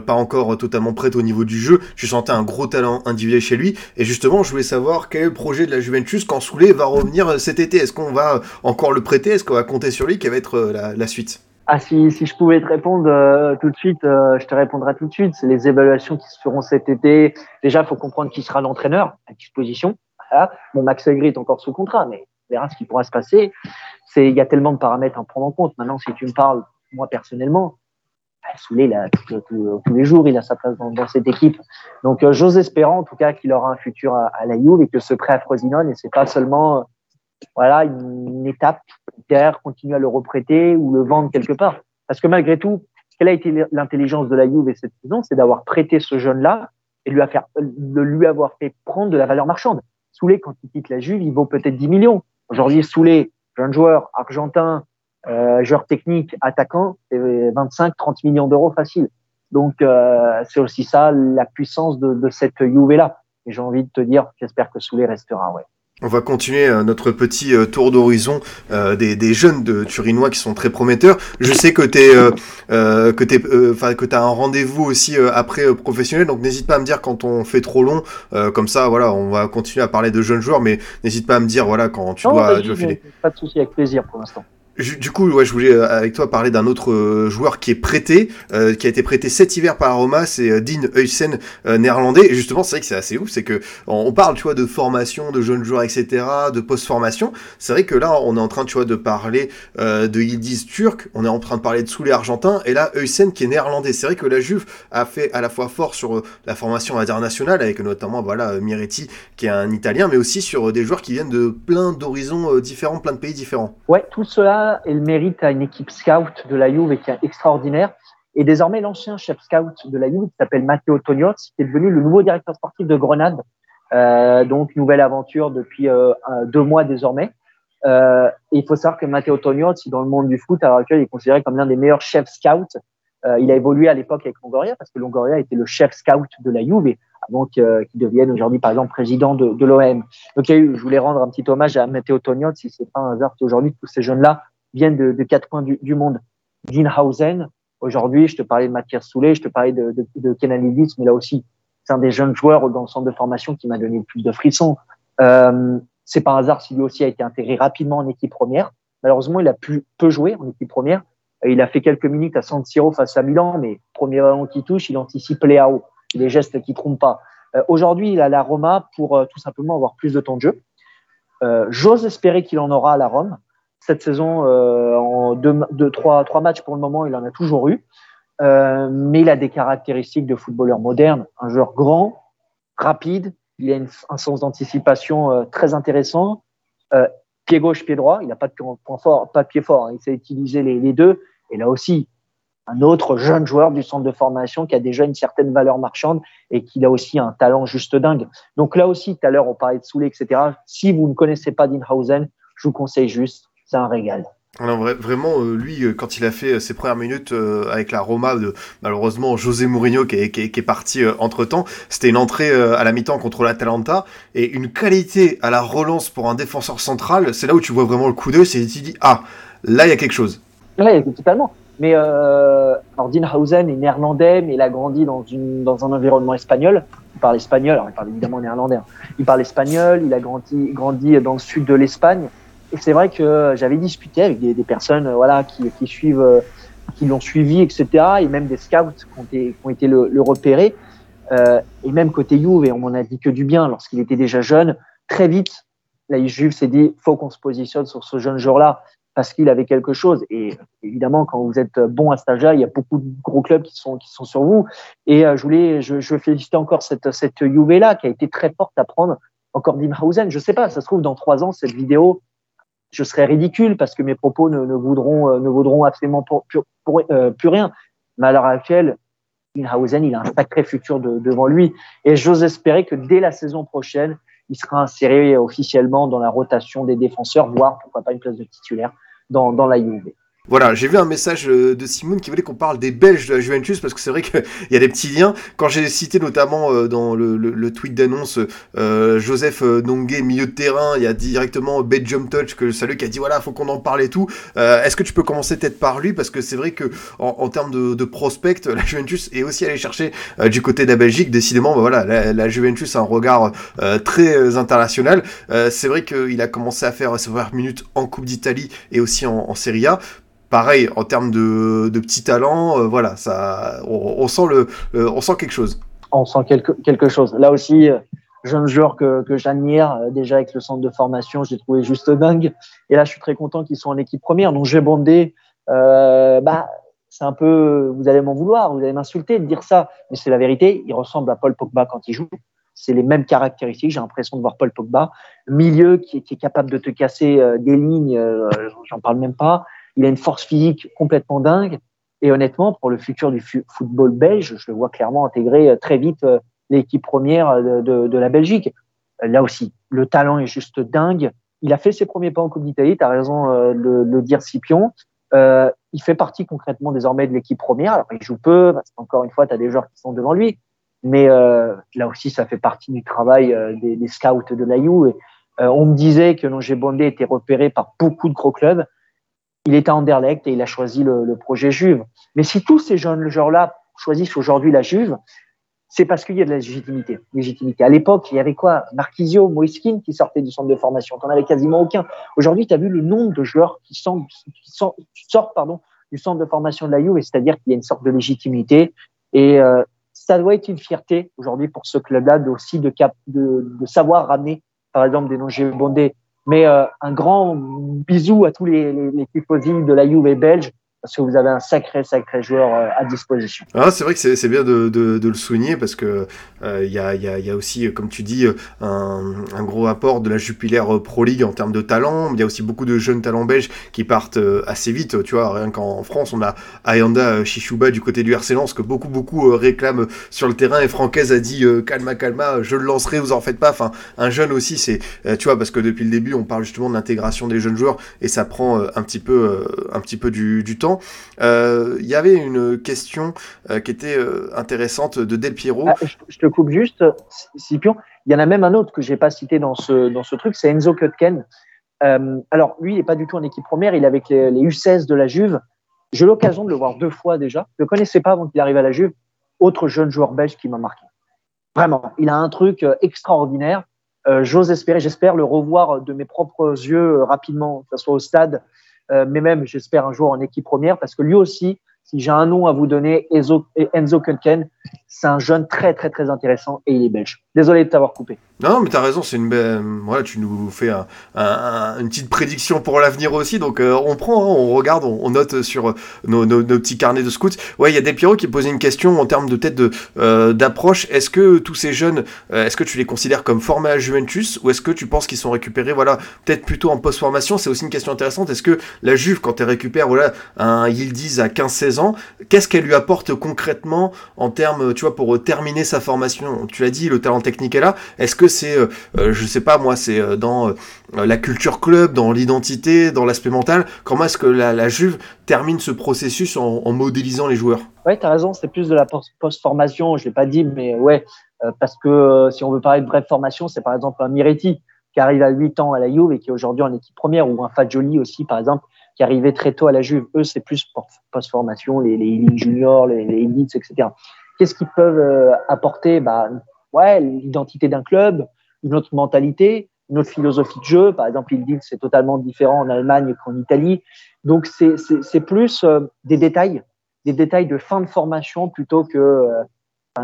pas encore totalement prête au niveau du jeu, je sentais un gros talent individuel chez lui. Et justement, je voulais savoir quel projet de la Juventus quand Soulé va revenir cet été. Est-ce qu'on va encore le prêter? Est-ce qu'on va compter sur lui? Quelle va être la suite? Ah, si, si je pouvais te répondre euh, tout de suite, euh, je te répondrai tout de suite. C'est les évaluations qui se feront cet été. Déjà, il faut comprendre qui sera l'entraîneur à disposition. Voilà. Bon, Max Allegri est encore sous contrat, mais on verra ce qui pourra se passer. C'est, il y a tellement de paramètres à prendre en compte. Maintenant, si tu me parles, moi personnellement, bah, Soulé, là, tous les jours, il a sa place dans, dans cette équipe. Donc, euh, j'ose espérer en tout cas qu'il aura un futur à, à la Juve et que ce prêt à Frosinone, et c'est pas seulement voilà, une étape derrière, continuer à le reprêter ou le vendre quelque part. Parce que malgré tout, quelle a été l'intelligence de la Juve cette saison C'est d'avoir prêté ce jeune-là et lui de lui avoir fait prendre de la valeur marchande. Soulé, quand il quitte la Juve, il vaut peut-être 10 millions. Aujourd'hui, Soulé, jeune joueur, argentin, euh, joueur technique, attaquant, c'est 25-30 millions d'euros facile. Donc, euh, c'est aussi ça la puissance de, de cette Juve-là. Et j'ai envie de te dire, j'espère que Soulé restera, ouais. On va continuer euh, notre petit euh, tour d'horizon euh, des, jeunes de Turinois qui sont très prometteurs. Je sais que tu euh, que t'es, enfin que t'as un rendez-vous aussi après professionnel, donc n'hésite pas à me dire quand on fait trop long. comme ça, voilà, on va continuer à parler de jeunes joueurs, mais n'hésite pas à me dire voilà quand tu dois, dois filer. Pas de souci, avec plaisir pour l'instant. Du coup, ouais, je voulais euh, avec toi parler d'un autre euh, joueur qui est prêté, euh, qui a été prêté cet hiver par Roma, c'est Dean Huysen, néerlandais. Et justement, c'est vrai que c'est assez ouf, c'est que on parle, tu vois, de formation, de jeunes joueurs, etc., de post-formation. C'est vrai que là, on est en train, tu vois, de parler de Yildiz turc, on est en train de parler de Soulé argentin, et là, Huysen qui est néerlandais. C'est vrai que la Juve a fait à la fois fort sur la formation, internationale, avec notamment, voilà, Miretti, qui est un Italien, mais aussi sur des joueurs qui viennent de plein d'horizons différents, plein de pays différents. Ouais, tout cela et le mérite à une équipe scout de la Juve qui est extraordinaire. Et désormais, l'ancien chef scout de la Juve, qui s'appelle Matteo Tognozzi, qui est devenu le nouveau directeur sportif de Grenade. Euh, donc, nouvelle aventure depuis euh, deux mois désormais. Euh, et il faut savoir que Matteo Tognozzi, dans le monde du foot, à l'heure actuelle, est considéré comme l'un des meilleurs chefs scouts. Il a évolué à l'époque avec Longoria, parce que Longoria était le chef scout de la Juve avant qu'il devienne aujourd'hui, par exemple, président de, l'OM. Donc, je voulais rendre un petit hommage à Matteo Tognozzi. C'est pas un hasard qu'aujourd'hui, tous ces jeunes-là viennent de, quatre coins du, monde. Dinhausen, aujourd'hui, je te parlais de Mathias Soulet, je te parlais de, de, Kenan mais là aussi, c'est un des jeunes joueurs dans le centre de formation qui m'a donné le plus de frissons. Euh, c'est un hasard si lui aussi a été intégré rapidement en équipe première. Malheureusement, il a pu, peu jouer en équipe première. Il a fait quelques minutes à San Siro face à Milan, mais premier ballon qui touche, il anticipe les AO, des gestes qui trompent pas. Euh, aujourd'hui, il a la Roma pour euh, tout simplement avoir plus de temps de jeu. Euh, j'ose espérer qu'il en aura à la Rome cette saison euh, en deux, trois, trois matchs pour le moment, il en a toujours eu. Euh, mais il a des caractéristiques de footballeur moderne, un joueur grand, rapide, il a un sens d'anticipation euh, très intéressant. pied gauche, pied droit, il n'a pas de point fort, pas de pied fort, hein, il sait utiliser les, les, deux. Et là aussi, un autre jeune joueur du centre de formation qui a déjà une certaine valeur marchande et qui a aussi un talent juste dingue. Donc là aussi, tout à l'heure, on parlait de Soulé, etc. Si vous ne connaissez pas Dinhausen, je vous conseille juste c'est un régal. Alors vraiment, euh, lui, euh, quand il a fait euh, ses premières minutes avec la Roma, de, malheureusement José Mourinho qui est, qui est, parti entre temps, c'était une entrée à la mi-temps contre l'Atalanta et une qualité à la relance pour un défenseur central. C'est là où tu vois vraiment le coup d'œil, c'est tu dis ah là il y a quelque chose. Oui, totalement. Mais euh, alors Hausen est néerlandais, mais il a grandi dans, une, dans un environnement espagnol. Il parle espagnol, alors il parle évidemment néerlandais. Hein. Il parle espagnol, il a grandi, grandi dans le sud de l'Espagne. Et c'est vrai que j'avais discuté avec des, personnes euh, voilà, qui, suivent, euh, qui l'ont suivi, etc. Et même des scouts qui ont été, le, le repérer. Euh, et même côté Juve, et on m'en a dit que du bien lorsqu'il était déjà jeune, très vite, la Juve s'est dit faut qu'on se positionne sur ce jeune joueur-là parce qu'il avait quelque chose. Et évidemment, quand vous êtes bon à cet âge-là, il y a beaucoup de gros clubs qui sont, sur vous. Et je voulais, je, je féliciter encore cette, cette Juve-là qui a été très forte à prendre. Encore Dimhausen, je sais pas, ça se trouve dans trois ans, cette vidéo, je serais ridicule parce que mes propos ne, euh, vaudront absolument euh, plus rien. Mais à l'heure actuelle, Inhausen, il a un sacré futur de, devant lui. Et j'ose espérer que dès la saison prochaine, il sera inséré officiellement dans la rotation des défenseurs, voire pourquoi pas une place de titulaire dans, la Juve. Voilà, j'ai vu un message euh, de Simone qui voulait qu'on parle des Belges de la Juventus parce que c'est vrai qu'il y a des petits liens. Quand j'ai cité notamment euh, dans le, tweet d'annonce euh, Joseph Nongue, milieu de terrain, il y a directement Jump Touch que je salue qui a dit voilà, faut qu'on en parle et tout. Est-ce que tu peux commencer peut-être par lui? Parce que c'est vrai que en, termes de, de, prospect, la Juventus est aussi allée chercher du côté de la Belgique. Décidément, bah, voilà, la, la, Juventus a un regard très international. c'est vrai qu'il a commencé à faire ses premières minutes en Coupe d'Italie et aussi en, en Serie A pareil, en termes de, petits talents, euh, voilà, ça, on, sent le, on sent quelque chose. On sent quelque, quelque chose. Là aussi, euh, jeune joueur que, que j'admire, euh, déjà avec le centre de formation, j'ai trouvé juste dingue. Et là, je suis très content qu'ils soient en équipe première. Donc, j'ai bondé. bah, c'est un peu, vous allez m'en vouloir, vous allez m'insulter de dire ça, mais c'est la vérité. Il ressemble à Paul Pogba quand il joue. C'est les mêmes caractéristiques. J'ai l'impression de voir Paul Pogba, milieu qui, qui est capable de te casser des lignes. J'en parle même pas il a une force physique complètement dingue. Et honnêtement, pour le futur du football belge, je le vois clairement intégrer euh, très vite euh, l'équipe première euh, de, de, la Belgique. Là aussi, le talent est juste dingue. Il a fait ses premiers pas en Coupe d'Italie, tu as raison de le, dire, Scipion. Euh, il fait partie concrètement désormais de l'équipe première. Alors, il joue peu, parce qu'encore une fois, tu as des joueurs qui sont devant lui. Mais euh, là aussi, ça fait partie du travail des, des, scouts de l'AIU. On me disait que Nongé Bondé était repéré par beaucoup de gros clubs il était à Anderlecht et il a choisi le, projet Juve. Mais si tous ces jeunes joueurs-là choisissent aujourd'hui la Juve, c'est parce qu'il y a de la légitimité. légitimité. À l'époque, il y avait quoi? Marquisio, Moiskin qui sortaient du centre de formation. Tu n'en avais quasiment aucun. Aujourd'hui, tu as vu le nombre de joueurs qui, sortent, pardon, du centre de formation de la Juve, c'est-à-dire qu'il y a une sorte de légitimité. Et euh, ça doit être une fierté aujourd'hui pour ce club-là aussi de, de, de, savoir ramener, par exemple, des noms bondés mais euh, un grand bisou à tous les, les, de la Juve belge parce que vous avez un sacré, sacré joueur euh, à disposition. Ah, c'est vrai que c'est bien de, de, le souligner parce que il euh, y, a, y, a, y, a, aussi, comme tu dis, un, un, gros apport de la Jupiler Pro League en termes de talent. Il y a aussi beaucoup de jeunes talents belges qui partent euh, assez vite. Tu vois, rien qu'en France, on a Ayanda Chichouba du côté du RC Lens que beaucoup, beaucoup réclament sur le terrain. Et Francaise a dit calma, calma, je le lancerai, vous en faites pas. Enfin, un jeune aussi, c'est, tu vois, parce que depuis le début, on parle justement de l'intégration des jeunes joueurs et ça prend un petit peu, un petit peu du temps. Euh, il y avait une question euh, qui était euh, intéressante de Del Piero. Ah, je, te coupe juste, Scipion. Il y en a même un autre que j'ai pas cité dans ce, dans ce truc, c'est Enzo Kutken. alors, lui, il n'est pas du tout en équipe première, il est avec les, U16 de la Juve. J'ai eu l'occasion de le voir deux fois déjà. Je ne le connaissais pas avant qu'il arrive à la Juve. Autre jeune joueur belge qui m'a marqué. Vraiment, il a un truc extraordinaire. J'ose espérer, j'espère le revoir de mes propres yeux rapidement, que ce soit au stade mais même, j'espère, un jour en équipe première, parce que lui aussi, si j'ai un nom à vous donner, Enzo, Enzo c'est un jeune très, très, très intéressant et il est belge. Désolé de t'avoir coupé. Non, mais t'as raison, c'est une belle. Voilà, tu nous fais une petite prédiction pour l'avenir aussi, donc euh, on prend, hein, on regarde, on, note sur nos, petits carnets de scouts. Ouais, il y a des Pierrot qui posait une question en termes de tête euh, d'approche. Est-ce que tous ces jeunes, euh, est-ce que tu les considères comme formés à Juventus ou est-ce que tu penses qu'ils sont récupérés, voilà, peut-être plutôt en post-formation? C'est aussi une question intéressante. Est-ce que la Juve, quand elle récupère, voilà, un Yildiz à 15-16 ans, qu'est-ce qu'elle lui apporte concrètement en termes, tu vois, pour terminer sa formation? Tu l'as dit, le talent technique est là. Est-ce que c'est, euh, euh, je sais pas moi, c'est euh, dans la culture club, dans l'identité, dans l'aspect mental Comment est-ce que la, Juve termine ce processus en, modélisant les joueurs? Ouais, tu as raison, c'est plus de la post-formation, je l'ai pas dit, mais ouais, parce que si on veut parler de vraie formation, c'est par exemple un Miretti qui arrive à 8 ans à la Juve et qui est aujourd'hui en équipe première, ou un Fagioli aussi, par exemple, qui arrivait très tôt à la Juve. Eux, c'est plus post-formation, les, les juniors, les, les elites, etc. Qu'est-ce qu'ils peuvent apporter? Bah, ouais, l'identité d'un club, une autre mentalité, une autre philosophie de jeu. Par exemple, il dit que c'est totalement différent en Allemagne qu'en Italie. Donc, c'est plus euh, des détails, des détails de fin de formation plutôt que. Euh,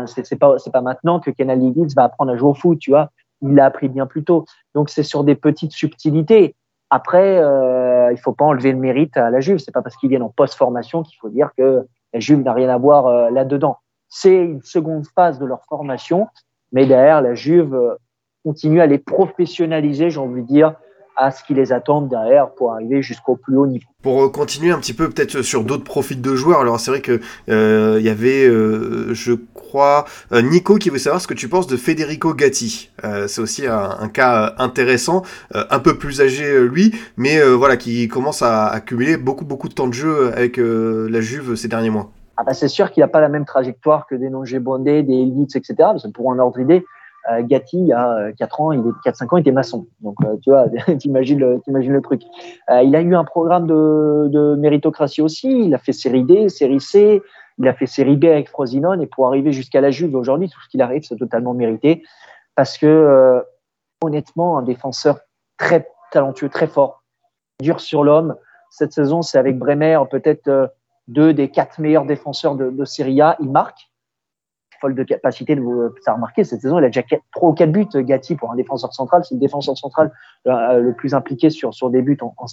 c'est pas, pas maintenant que Kenal Leeds va apprendre à jouer au foot, tu vois. Il l'a appris bien plus tôt. Donc, c'est sur des petites subtilités. Après, euh, il faut pas enlever le mérite à la Juve. C'est pas parce qu'ils viennent en post-formation qu'il faut dire que la Juve n'a rien à voir euh, là-dedans. C'est une seconde phase de leur formation mais derrière, la Juve euh, continue à les professionnaliser, j'ai envie de dire, à ce qui les attend derrière pour arriver jusqu'au plus haut niveau. Pour euh, continuer un petit peu peut-être sur d'autres profils de joueurs, alors c'est vrai que euh, il y avait, euh, je crois, Nico qui veut savoir ce que tu penses de Federico Gatti. c'est aussi un, cas intéressant, un peu plus âgé lui, mais voilà qui commence à accumuler beaucoup beaucoup de temps de jeu avec la Juve ces derniers mois. Ah bah c'est sûr qu'il n'a pas la même trajectoire que des Nongé Bondé, des Elitz, etc. Parce que pour un ordre d'idée, euh, Gatti, il y a 4 euh, ans, il est 4-5 ans, il était maçon. Donc, euh, tu vois, t'imagines le, le truc. il a eu un programme de, de, méritocratie aussi. Il a fait série D, série C. Il a fait série B avec Frosinone. Et pour arriver jusqu'à la Juve aujourd'hui, tout ce qu'il arrive, c'est totalement mérité. Parce que, honnêtement, un défenseur très talentueux, très fort, dur sur l'homme. Cette saison, c'est avec Bremer, peut-être deux des quatre meilleurs défenseurs de, de. Il marque. Folle de capacité de vous ça a remarqué cette saison. Il a déjà trois ou quatre buts Gatti pour un défenseur central. C'est le défenseur central euh, le plus impliqué sur sur des buts en, en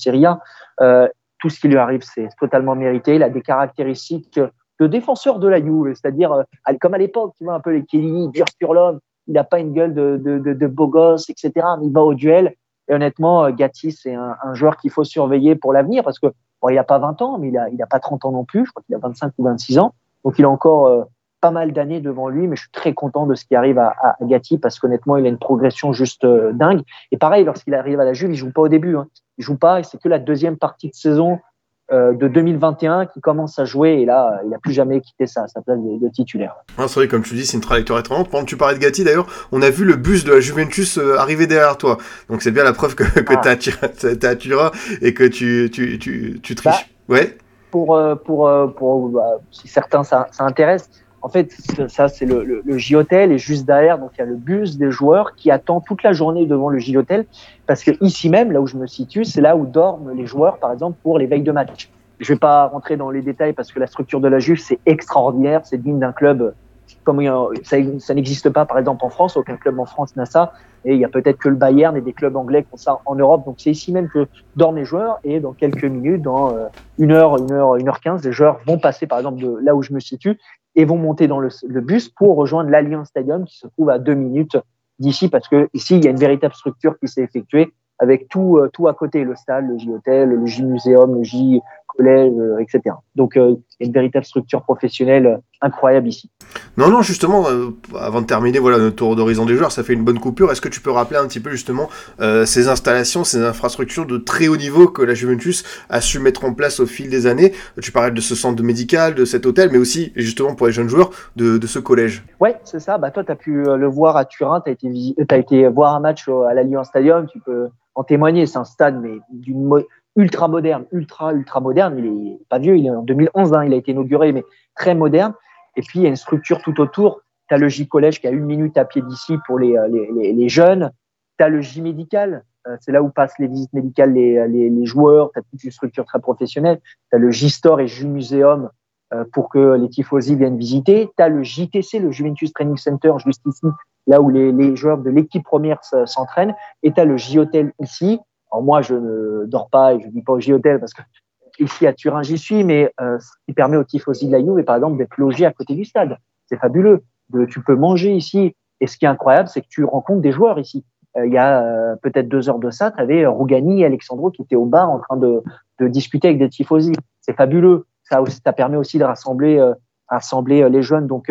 euh, tout ce qui lui arrive c'est totalement mérité. Il a des caractéristiques de défenseur de la Juve c'est-à-dire euh, comme à l'époque tu vois un peu les Chiellini dur sur l'homme. Il n'a pas une gueule de, de, beau gosse etc il va au duel. Et honnêtement Gatti c'est un, un, joueur qu'il faut surveiller pour l'avenir parce que bon, il n'a pas 20 ans mais il a il a pas 30 ans non plus je crois qu'il a 25 ou 26 ans donc il a encore pas mal d'années devant lui, mais je suis très content de ce qui arrive à, à Gatti parce qu'honnêtement, il a une progression juste euh, dingue. Et pareil, lorsqu'il arrive à la Juve, il joue pas au début. Hein. Il joue pas et c'est que la deuxième partie de saison euh, de 2021 qui commence à jouer et là, il n'a plus jamais quitté sa, sa place de, titulaire. c'est vrai, comme tu dis, c'est une trajectoire étonnante. Pendant que tu parlais de Gatti, d'ailleurs, on a vu le bus de la Juventus euh, arriver derrière toi. Donc c'est bien la preuve que, que ah. tu et que tu, tu, tu, tu triches. Bah, ouais. Pour, pour, pour, bah, si certains ça, ça intéresse, en fait, ça, c'est le, le, le J-Hotel et juste derrière, donc il y a le bus des joueurs qui attend toute la journée devant le J-Hotel parce que ici même, là où je me situe, c'est là où dorment les joueurs, par exemple, pour les veilles de match. Je vais pas rentrer dans les détails parce que la structure de la Juve, c'est extraordinaire, c'est digne d'un club comme ça, ça n'existe pas, par exemple, en France, aucun club en France n'a ça, et il y a peut-être que le Bayern et des clubs anglais qui ont ça en Europe. Donc c'est ici même que dorment les joueurs, et dans quelques minutes, dans euh, une heure, une heure, une heure quinze, les joueurs vont passer, par exemple, de là où je me situe, et vont monter dans le, bus pour rejoindre l'Alliance Stadium qui se trouve à deux minutes d'ici parce que ici il y a une véritable structure qui s'est effectuée avec tout euh, tout à côté le stade, le J hôtel, le J muséum, le J euh, etc. Donc euh, il y a une véritable structure professionnelle incroyable ici. Non, non, justement, euh, avant de terminer, voilà, notre tour d'horizon des joueurs, ça fait une bonne coupure. Est-ce que tu peux rappeler un petit peu justement euh, ces installations, ces infrastructures de très haut niveau que la Juventus a su mettre en place au fil des années? Tu parlais de ce centre médical, de cet hôtel, mais aussi justement pour les jeunes joueurs de, de ce collège. Ouais, c'est ça. Bah, toi, tu as pu le voir à Turin, tu as, été as été voir un match à l'Allianz Stadium, tu peux en témoigner. C'est un stade, mais d'une ultra moderne, ultra, ultra moderne. Il est pas vieux, il est en 2011, hein, il a été inauguré, mais très moderne. Et puis, il y a une structure tout autour. Tu as le J-Collège qui a une minute à pied d'ici pour les, les, les, jeunes. Tu as le J-Médical. Euh, c'est là où passent les visites médicales les, les, les joueurs. Tu as toute une structure très professionnelle. Tu as le J-Store et J-Muséum euh, pour que les tifosi viennent visiter. Tu as le JTC, le Juventus Training Center, juste ici, là où les, les joueurs de l'équipe première s'entraînent. Et tu as le J-Hotel ici. Alors moi, je ne dors pas et je ne dis pas au J-Hotel parce que ici à Turin, j'y suis, mais euh, ce qui permet aux tifosi de la Juve, par exemple, d'être logé à côté du stade. C'est fabuleux. De, tu peux manger ici. Et ce qui est incroyable, c'est que tu rencontres des joueurs ici. Euh, il y a euh, peut-être deux heures de ça, tu avais Rougani et Alexandro qui étaient au bar en train de, de discuter avec des tifosi. C'est fabuleux. Ça, ça permet aussi de rassembler, euh, rassembler les jeunes. Donc,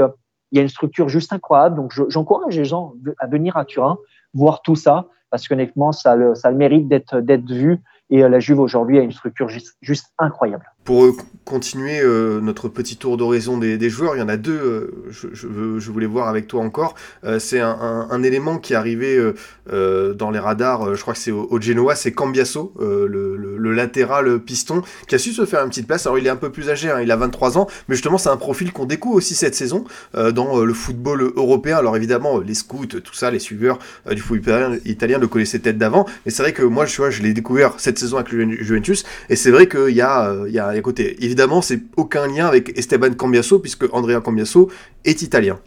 il y a une structure juste incroyable. Donc, j'encourage les gens à venir à Turin, voir tout ça, parce qu'honnêtement, ça, ça le mérite d'être vu. Et la Juve aujourd'hui a une structure juste, juste incroyable. Pour continuer euh, notre petit tour d'horizon des, joueurs, il y en a deux, euh, je, voulais voir avec toi encore. Euh, c'est un, élément qui est arrivé dans les radars, je crois que c'est au, Genoa, c'est Cambiasso, le, latéral piston, qui a su se faire une petite place. Alors il est un peu plus âgé, hein, il a 23 ans, mais justement c'est un profil qu'on découvre aussi cette saison dans le football européen. Alors évidemment, les scouts, tout ça, les suiveurs du football italien, le connaissaient peut-être d'avant, mais c'est vrai que moi, je, vois, je l'ai découvert cette saison avec le Juventus, et c'est vrai qu'il y a côté. Évidemment, c'est aucun lien avec Esteban Cambiasso, puisque Andrea Cambiasso est italien.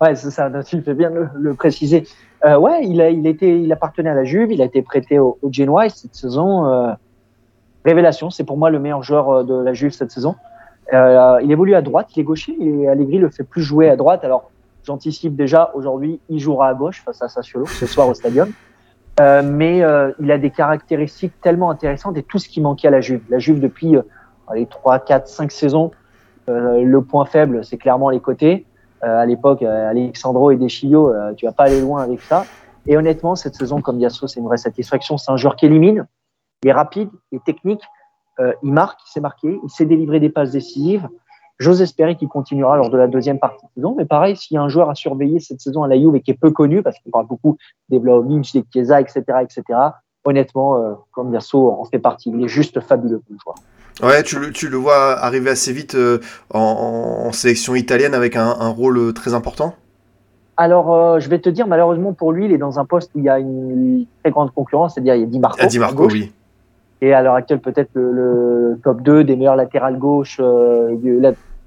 Ouais, c'est ça, bien le, préciser. Euh, il, a, il, appartenait à la Juve, il a été prêté au, au Genoa, et cette saison, euh, révélation, c'est pour moi le meilleur joueur euh, de la Juve cette saison. Il évolue à droite, il est gaucher, et Allegri le fait plus jouer à droite. Alors, j'anticipe déjà, aujourd'hui, il jouera à gauche face à Sassuolo, ce soir au Stadium. Euh, mais euh, il a des caractéristiques tellement intéressantes et tout ce qui manquait à la Juve. La Juve, depuis euh, les 3, 4, 5 saisons, euh, le point faible, c'est clairement les côtés. à l'époque, Alexandro et Deschillo, tu vas pas aller loin avec ça. Et honnêtement, cette saison, comme Yasso, c'est une vraie satisfaction. C'est un joueur qui élimine, il est rapide, il est technique, il marque, il s'est marqué, il sait délivrer des passes décisives. J'ose espérer qu'il continuera lors de la deuxième partie de saison. Mais pareil, s'il y a un joueur à surveiller cette saison à la Juve et qui est peu connu, parce qu'on parle beaucoup des Vlaovic, des Chiesa, etc., etc., honnêtement, euh, comme Yasso en fait partie. Il est juste fabuleux comme joueur. Ouais, tu le, tu le vois arriver assez vite euh, en, en, sélection italienne avec un, un rôle euh, très important? Alors, euh, je vais te dire, malheureusement pour lui, il est dans un poste où il y a une très grande concurrence, c'est-à-dire il y a Di Marco. Ah, Di Marco, oui. Et à l'heure actuelle, peut-être le, le, top 2 des meilleurs latérales gauche euh,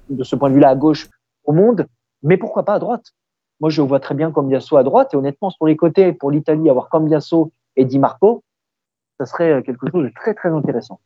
de, ce point de vue-là à gauche au monde. Mais pourquoi pas à droite? Moi, je vois très bien Cambiasso à droite. Et honnêtement, sur les côtés, pour l'Italie, avoir Cambiasso et Di Marco, ça serait quelque chose de très, très intéressant.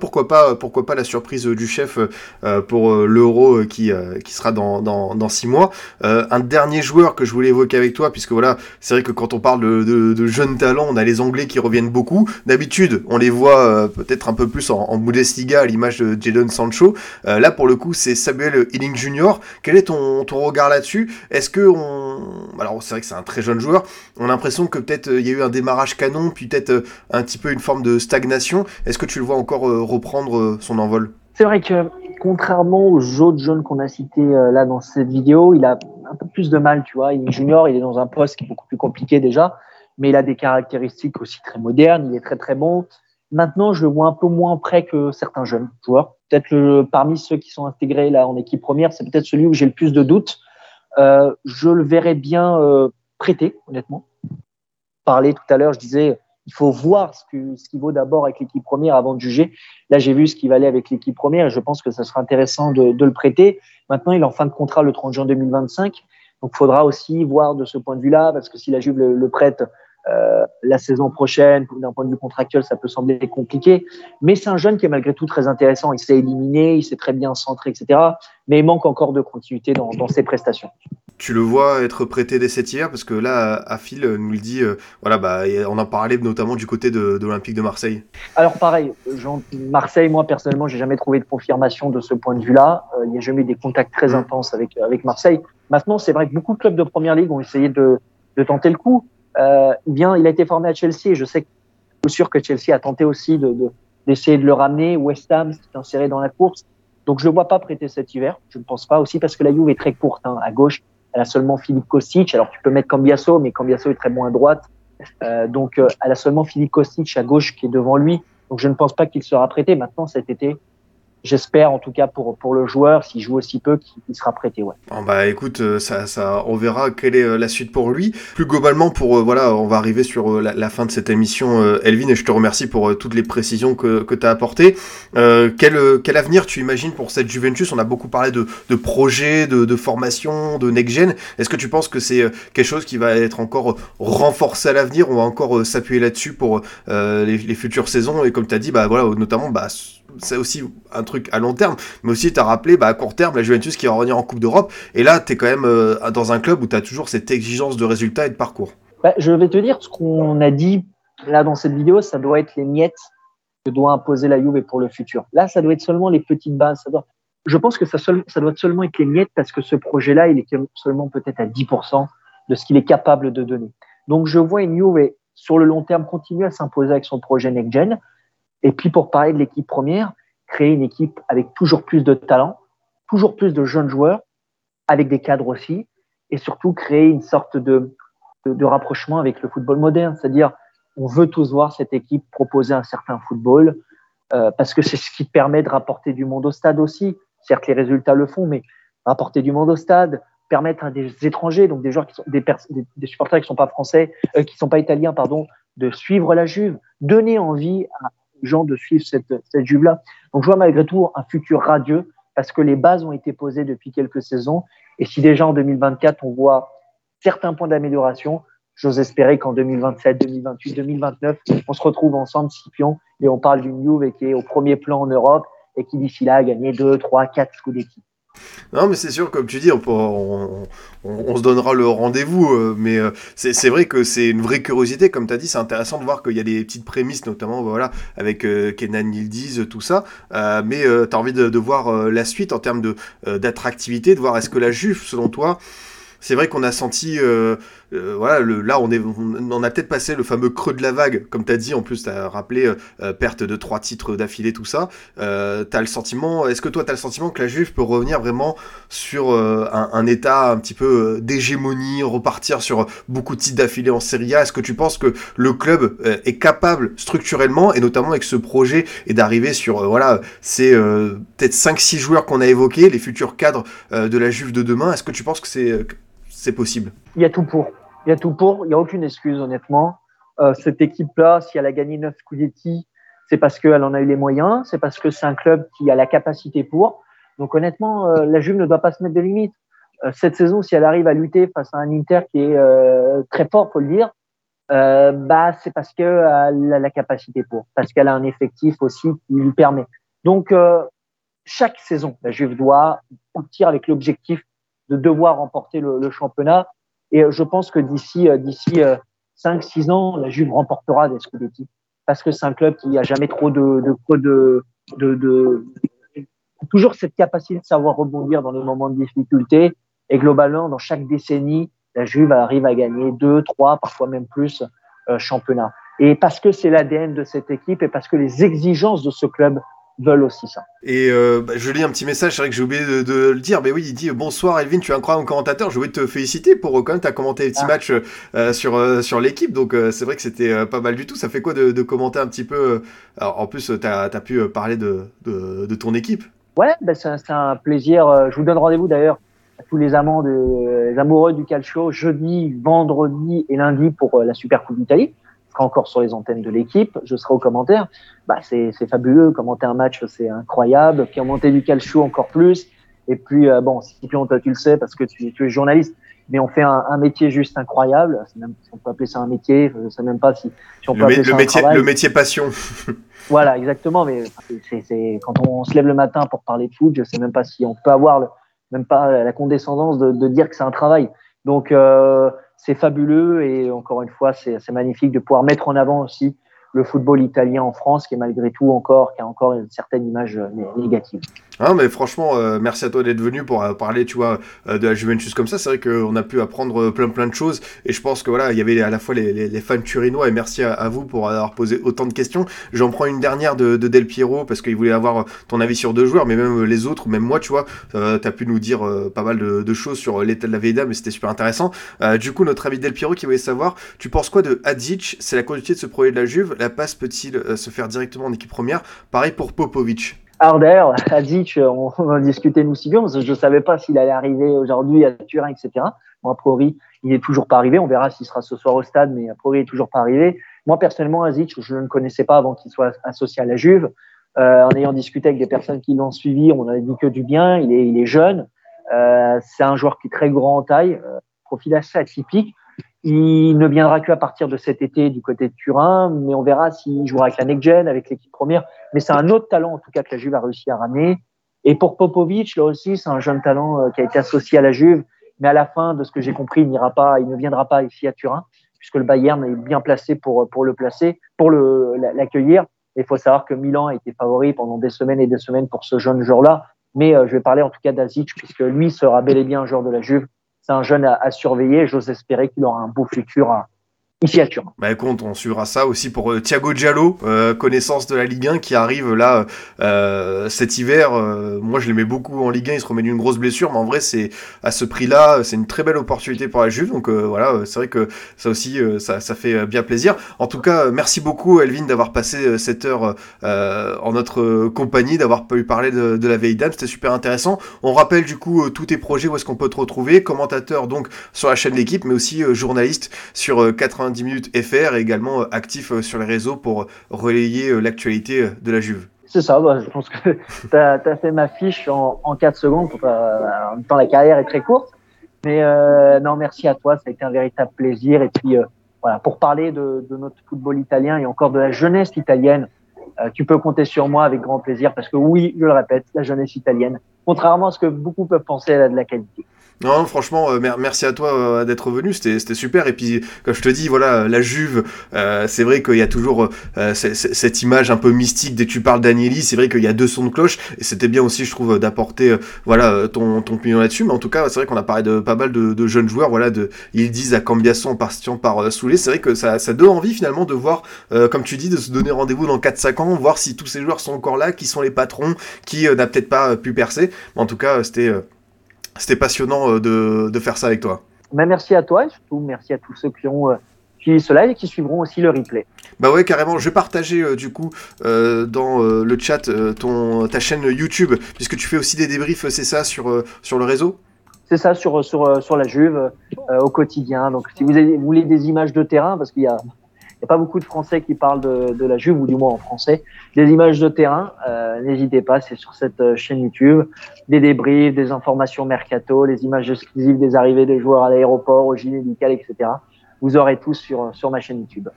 Pourquoi pas, pourquoi pas la surprise du chef euh, pour euh, l'Euro qui, euh, qui sera dans, dans, six mois. Euh, un dernier joueur que je voulais évoquer avec toi, puisque voilà, c'est vrai que quand on parle de, de, jeunes talents, on a les Anglais qui reviennent beaucoup. D'habitude, on les voit euh, peut-être un peu plus en, en Bundesliga à l'image de Jadon Sancho. Euh, là, pour le coup, c'est Samuel Hilling Jr. Quel est ton, ton regard là-dessus? Est-ce que on, alors c'est vrai que c'est un très jeune joueur, on a l'impression que peut-être il y a eu un démarrage canon, puis peut-être un petit peu une forme de stagnation. Est-ce que tu le vois encore euh, reprendre euh, son envol C'est vrai que contrairement aux autres jeunes qu'on a cités euh, là dans cette vidéo, il a un peu plus de mal, tu vois. Il est junior, il est dans un poste qui est beaucoup plus compliqué déjà, mais il a des caractéristiques aussi très modernes, il est très très bon. Maintenant, je le vois un peu moins près que certains jeunes joueurs. Peut-être parmi ceux qui sont intégrés là en équipe première, c'est peut-être celui où j'ai le plus de doutes. Je le verrais bien euh, prêter, honnêtement. Parler tout à l'heure, je disais, il faut voir ce qu'il ce qui vaut d'abord avec l'équipe première avant de juger. Là, j'ai vu ce qui valait avec l'équipe première et je pense que ça sera intéressant de, le prêter. Maintenant, il est en fin de contrat le 30 juin 2025. Donc, il faudra aussi voir de ce point de vue-là, parce que si la Juve le, prête euh, la saison prochaine, d'un point de vue contractuel, ça peut sembler compliqué. Mais c'est un jeune qui est malgré tout très intéressant. Il s'est éliminé, il s'est très bien centré, etc. Mais il manque encore de continuité dans ses prestations tu le vois être prêté dès cet hiver parce que là, Afil nous le dit, euh, voilà, bah, on en parlait notamment du côté de, de l'Olympique de Marseille. Alors pareil, Jean, Marseille, moi personnellement, j'ai jamais trouvé de confirmation de ce point de vue-là. Euh, il n'y a jamais eu des contacts très mmh. intenses avec avec Marseille. Maintenant, c'est vrai que beaucoup de clubs de première ligue ont essayé de, de tenter le coup. Euh, bien, il a été formé à Chelsea et je sais que je suis sûr que Chelsea a tenté aussi de, de d'essayer de le ramener. West Ham s'est inséré dans la course. Donc je ne le vois pas prêter cet hiver. Je ne pense pas aussi parce que la Juve est très courte hein, à gauche elle a seulement Philippe Kostic. Alors, tu peux mettre Cambiasso, mais Cambiasso est très bon à droite. Euh, donc, euh, elle a seulement Philippe Kostic à gauche qui est devant lui. Donc, je ne pense pas qu'il sera prêté. Maintenant, cet été, J'espère en tout cas pour, pour le joueur, s'il joue aussi peu, qu'il sera prêté. Ouais. Bon bah écoute, euh, ça, ça, on verra quelle est euh, la suite pour lui. Plus globalement, pour euh, voilà, on va arriver sur la, fin de cette émission, Elvin, et je te remercie pour toutes les précisions que, que tu as apportées. Euh, quel, quel avenir tu imagines pour cette Juventus? On a beaucoup parlé de, de projets, de, de formation, de next-gen. Est-ce que tu penses que c'est quelque chose qui va être encore renforcé à l'avenir On va encore s'appuyer là-dessus pour euh, les, les, futures saisons? Et comme tu as dit, bah voilà, notamment, bah c'est aussi un truc à long terme, mais aussi tu as rappelé bah, à court terme la Juventus qui va revenir en Coupe d'Europe, et là tu es quand même euh, dans un club où tu as toujours cette exigence de résultats et de parcours. Bah, je vais te dire, ce qu'on a dit là dans cette vidéo, ça doit être les miettes que doit imposer la Juve pour le futur. Là, ça doit être seulement les petites bases. Je pense que ça, ça doit seulement être les miettes parce que ce projet-là, il est seulement peut-être à 10% de ce qu'il est capable de donner. Donc je vois une Juve sur le long terme continuer à s'imposer avec son projet next-gen, et puis pour parler de l'équipe première, créer une équipe avec toujours plus de talent, toujours plus de jeunes joueurs, avec des cadres aussi, et surtout créer une sorte de, de, rapprochement avec le football moderne. C'est-à-dire, on veut tous voir cette équipe proposer un certain football, euh, parce que c'est ce qui permet de rapporter du monde au stade aussi. Certes, les résultats le font, mais rapporter du monde au stade, permettre à des étrangers, donc des joueurs des, supporters qui sont pas français, euh, qui sont pas italiens, pardon, de suivre la Juve, donner envie à, gens de suivre cette, cette Juve-là. Donc je vois malgré tout un futur radieux parce que les bases ont été posées depuis quelques saisons. Et si déjà en 2024, on voit certains points d'amélioration, j'ose espérer qu'en 2027, 2028, 2029, on se retrouve ensemble, Scipion, et on parle d'une Juve qui est au premier plan en Europe et qui d'ici là a gagné 2, 3, 4 coups d'équipe. Non, mais c'est sûr, comme tu dis, on, se donnera le rendez-vous, euh, mais euh, c'est vrai que c'est une vraie curiosité, comme tu as dit, c'est intéressant de voir qu'il y a des petites prémices, notamment voilà, avec euh, Kenan Yildiz, tout ça, mais tu as envie de, de voir la suite en termes d'attractivité, de, de voir est-ce que la Juve, selon toi, c'est vrai qu'on a senti, euh, euh, voilà, le, là on, est, on, a peut-être passé le fameux creux de la vague, comme tu as dit, en plus tu as rappelé euh, perte de trois titres d'affilée, tout ça. Euh, le sentiment, est-ce que toi tu as le sentiment que la Juve peut revenir vraiment sur un, un, état un petit peu d'hégémonie, repartir sur beaucoup de titres d'affilée en Serie A? Est-ce que tu penses que le club est capable structurellement, et notamment avec ce projet, et d'arriver sur, voilà, ces peut-être 5-6 joueurs qu'on a évoqués, les futurs cadres de la Juve de demain? Est-ce que tu penses que c'est c'est possible? Il y a tout pour. Il y a tout pour. Il n'y a aucune excuse, honnêtement. Euh, cette équipe-là, si elle a gagné 9 Scudetti, c'est parce qu'elle en a eu les moyens, c'est parce que c'est un club qui a la capacité pour. Donc honnêtement, euh, la Juve ne doit pas se mettre de limites. Euh, cette saison, si elle arrive à lutter face à un Inter qui est très fort, faut le dire, bah c'est parce qu'elle a la capacité pour, parce qu'elle a un effectif aussi qui lui permet. Donc chaque saison, la Juve doit partir avec l'objectif de devoir remporter le, championnat. Et euh, je pense que d'ici euh, d'ici 5-6 euh, ans, la Juve remportera des Scudetti parce que c'est un club qui a jamais trop de de, de, de, toujours cette capacité de savoir rebondir dans les moments de difficulté. Et globalement, dans chaque décennie, la Juve arrive à gagner deux, trois, parfois même plus euh, championnats. Et parce que c'est l'ADN de cette équipe et parce que les exigences de ce club veulent aussi ça. Et euh, bah, je lis un petit message, c'est vrai que j'ai oublié de, le dire, mais oui, il dit bonsoir Elvin, tu es incroyable commentateur, je voulais te féliciter pour euh, quand même, tu as commenté les petits ah. matchs euh, sur, sur l'équipe, donc c'est vrai que c'était pas mal du tout. Ça fait quoi de, commenter un petit peu En plus, tu as, pu parler de, de, ton équipe? Ouais, bah, c'est un plaisir. Je vous donne rendez-vous d'ailleurs à tous les amants, de, les amoureux du calcio, jeudi, vendredi et lundi pour la Super Coupe d'Italie sera encore sur les antennes de l'équipe, je serai aux commentaires. Bah, c'est fabuleux, commenter un match, c'est incroyable. Commenter du calcio, encore plus. Et puis, euh, bon, si tu le sais parce que tu, tu es journaliste, mais on fait un, un métier juste incroyable. Même, si on peut appeler ça un métier, je sais même pas si, si on peut appeler ça métier, un travail. Le métier passion. voilà, exactement. Mais c'est quand on se lève le matin pour parler de foot, je sais même pas si on peut avoir le, même pas la condescendance de, de dire que c'est un travail. Donc, euh, c'est fabuleux et encore une fois, c'est magnifique de pouvoir mettre en avant aussi le football italien en France, qui est malgré tout encore, qui a encore une certaine image euh, négative. Ah, mais franchement, euh, merci à toi d'être venu pour euh, parler, tu vois, de la Juventus comme ça. C'est vrai qu'on a pu apprendre plein plein de choses et je pense que voilà, il y avait à la fois les, fans turinois et merci à, vous pour avoir posé autant de questions. J'en prends une dernière de, de Del Piero parce qu'il voulait avoir ton avis sur deux joueurs, mais même les autres, même moi, tu vois, tu as pu nous dire pas mal de, choses sur l'état de la Veida, mais c'était super intéressant. du coup, notre ami Del Piero qui voulait savoir, tu penses quoi de Hadjic C'est la continuité de ce projet de la Juve la passe peut-il euh, se faire directement en équipe première? Pareil pour Popovic. Alors d'ailleurs, Adic, on, on en discutait nous si bien, parce que je ne savais pas s'il allait arriver aujourd'hui à Turin, etc. Bon, a priori, il n'est toujours pas arrivé. On verra s'il sera ce soir au stade, mais a priori, il n'est toujours pas arrivé. Moi, personnellement, Azic, je ne le connaissais pas avant qu'il soit associé à la Juve. Euh, en ayant discuté avec des personnes qui l'ont suivi, on n'avait dit que du bien. Il est, il est jeune. Euh, c'est un joueur qui est très grand en taille, euh, profil assez atypique. Il ne viendra qu'à partir de cet été du côté de Turin, mais on verra s'il jouera avec la next avec l'équipe première. Mais c'est un autre talent, en tout cas, que la Juve a réussi à ramener. Et pour Popovic, là aussi, c'est un jeune talent euh, qui a été associé à la Juve. Mais à la fin, de ce que j'ai compris, il n'ira pas, il ne viendra pas ici à Turin, puisque le Bayern est bien placé pour, pour le placer, pour l'accueillir. Il faut savoir que Milan a été favori pendant des semaines et des semaines pour ce jeune joueur-là. Mais euh, je vais parler en tout cas d'Azic, puisque lui sera bel et bien un joueur de la Juve c'est un jeune à, surveiller. J'ose espérer qu'il aura un beau futur à, Bah écoute, on suivra ça aussi pour euh, Thiago Giallo, euh, connaissance de la Ligue 1 qui arrive là euh, cet hiver. moi je l'aimais beaucoup en Ligue 1, il se remet d'une grosse blessure, mais en vrai c'est à ce prix-là, c'est une très belle opportunité pour la Juve. Donc voilà, c'est vrai que ça aussi ça, ça, fait bien plaisir. En tout cas, merci beaucoup Elvin d'avoir passé cette heure en notre compagnie, d'avoir pu parler de, de la Veidam, c'était super intéressant. On rappelle du coup tous tes projets, où est-ce qu'on peut te retrouver, commentateur donc sur la chaîne l'équipe, mais aussi journaliste sur 80 10 minutes FR et également euh, actif euh, sur les réseaux pour relayer euh, l'actualité de la Juve. C'est ça, bah, je pense que tu as, fait ma fiche en, en 4 secondes. en même temps, la carrière est très courte. Mais non, merci à toi, ça a été un véritable plaisir. Et puis, voilà, pour parler de, notre football italien et encore de la jeunesse italienne, tu peux compter sur moi avec grand plaisir parce que oui, je le répète, la jeunesse italienne, contrairement à ce que beaucoup peuvent penser, elle a de la qualité. Non, franchement, euh, merci à toi euh, d'être venu, c'était super. Et puis, comme je te dis, voilà, la Juve, euh, c'est vrai qu'il y a toujours cette image un peu mystique dès que tu parles d'Agnelli. C'est vrai qu'il y a deux sons de cloche, et c'était bien aussi, je trouve, d'apporter voilà ton ton opinion là-dessus. Mais en tout cas, c'est vrai qu'on a parlé de pas mal de, jeunes joueurs. Voilà, de ils disent à Cambiasso en partant par Soulé. C'est vrai que ça, ça donne envie finalement de voir, comme tu dis, de se donner rendez-vous dans 4-5 ans, voir si tous ces joueurs sont encore là, qui sont les patrons, qui n'a peut-être pas pu percer. Mais en tout cas, c'était c'était passionnant euh, de, de, faire ça avec toi. Bah, merci à toi et surtout merci à tous ceux qui ont euh, suivi ce live et qui suivront aussi le replay. Bah ouais, carrément. Je vais partager euh, du coup dans le chat ton, ta chaîne YouTube, puisque tu fais aussi des débriefs, c'est ça, sur, sur le réseau? C'est ça, sur, sur, sur la Juve, au quotidien. Donc si vous, avez, vous voulez des images de terrain, parce qu'il y a n'y a pas beaucoup de Français qui parlent de, la Juve, ou du moins en français. Des images de terrain, euh, n'hésitez pas, c'est sur cette euh, chaîne YouTube. Des débriefs, des informations mercato, les images exclusives des arrivées des joueurs à l'aéroport, au gîte médical, etc. Vous aurez tout sur, sur ma chaîne YouTube.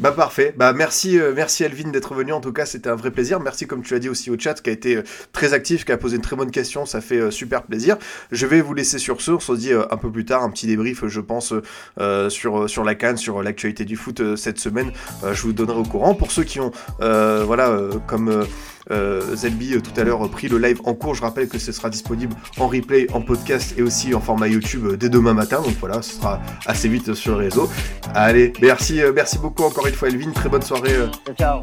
Bah parfait. Bah merci, euh, merci Elvin d'être venu. En tout cas, c'était un vrai plaisir. Merci comme tu l'as dit aussi au chat qui a été euh, très actif, qui a posé une très bonne question. Ça fait euh, super plaisir. Je vais vous laisser sur ce. On se dit un peu plus tard un petit débrief, je pense, sur sur la canne, sur l'actualité du foot cette semaine. je vous donnerai au courant. Pour ceux qui ont, voilà, comme euh, Zelby euh, tout à l'heure pris le live en cours. Je rappelle que ce sera disponible en replay, en podcast et aussi en format YouTube euh, dès demain matin. Donc voilà, ce sera assez vite sur le réseau. Allez, merci, merci beaucoup encore une fois Elvin. Très bonne soirée. Ciao.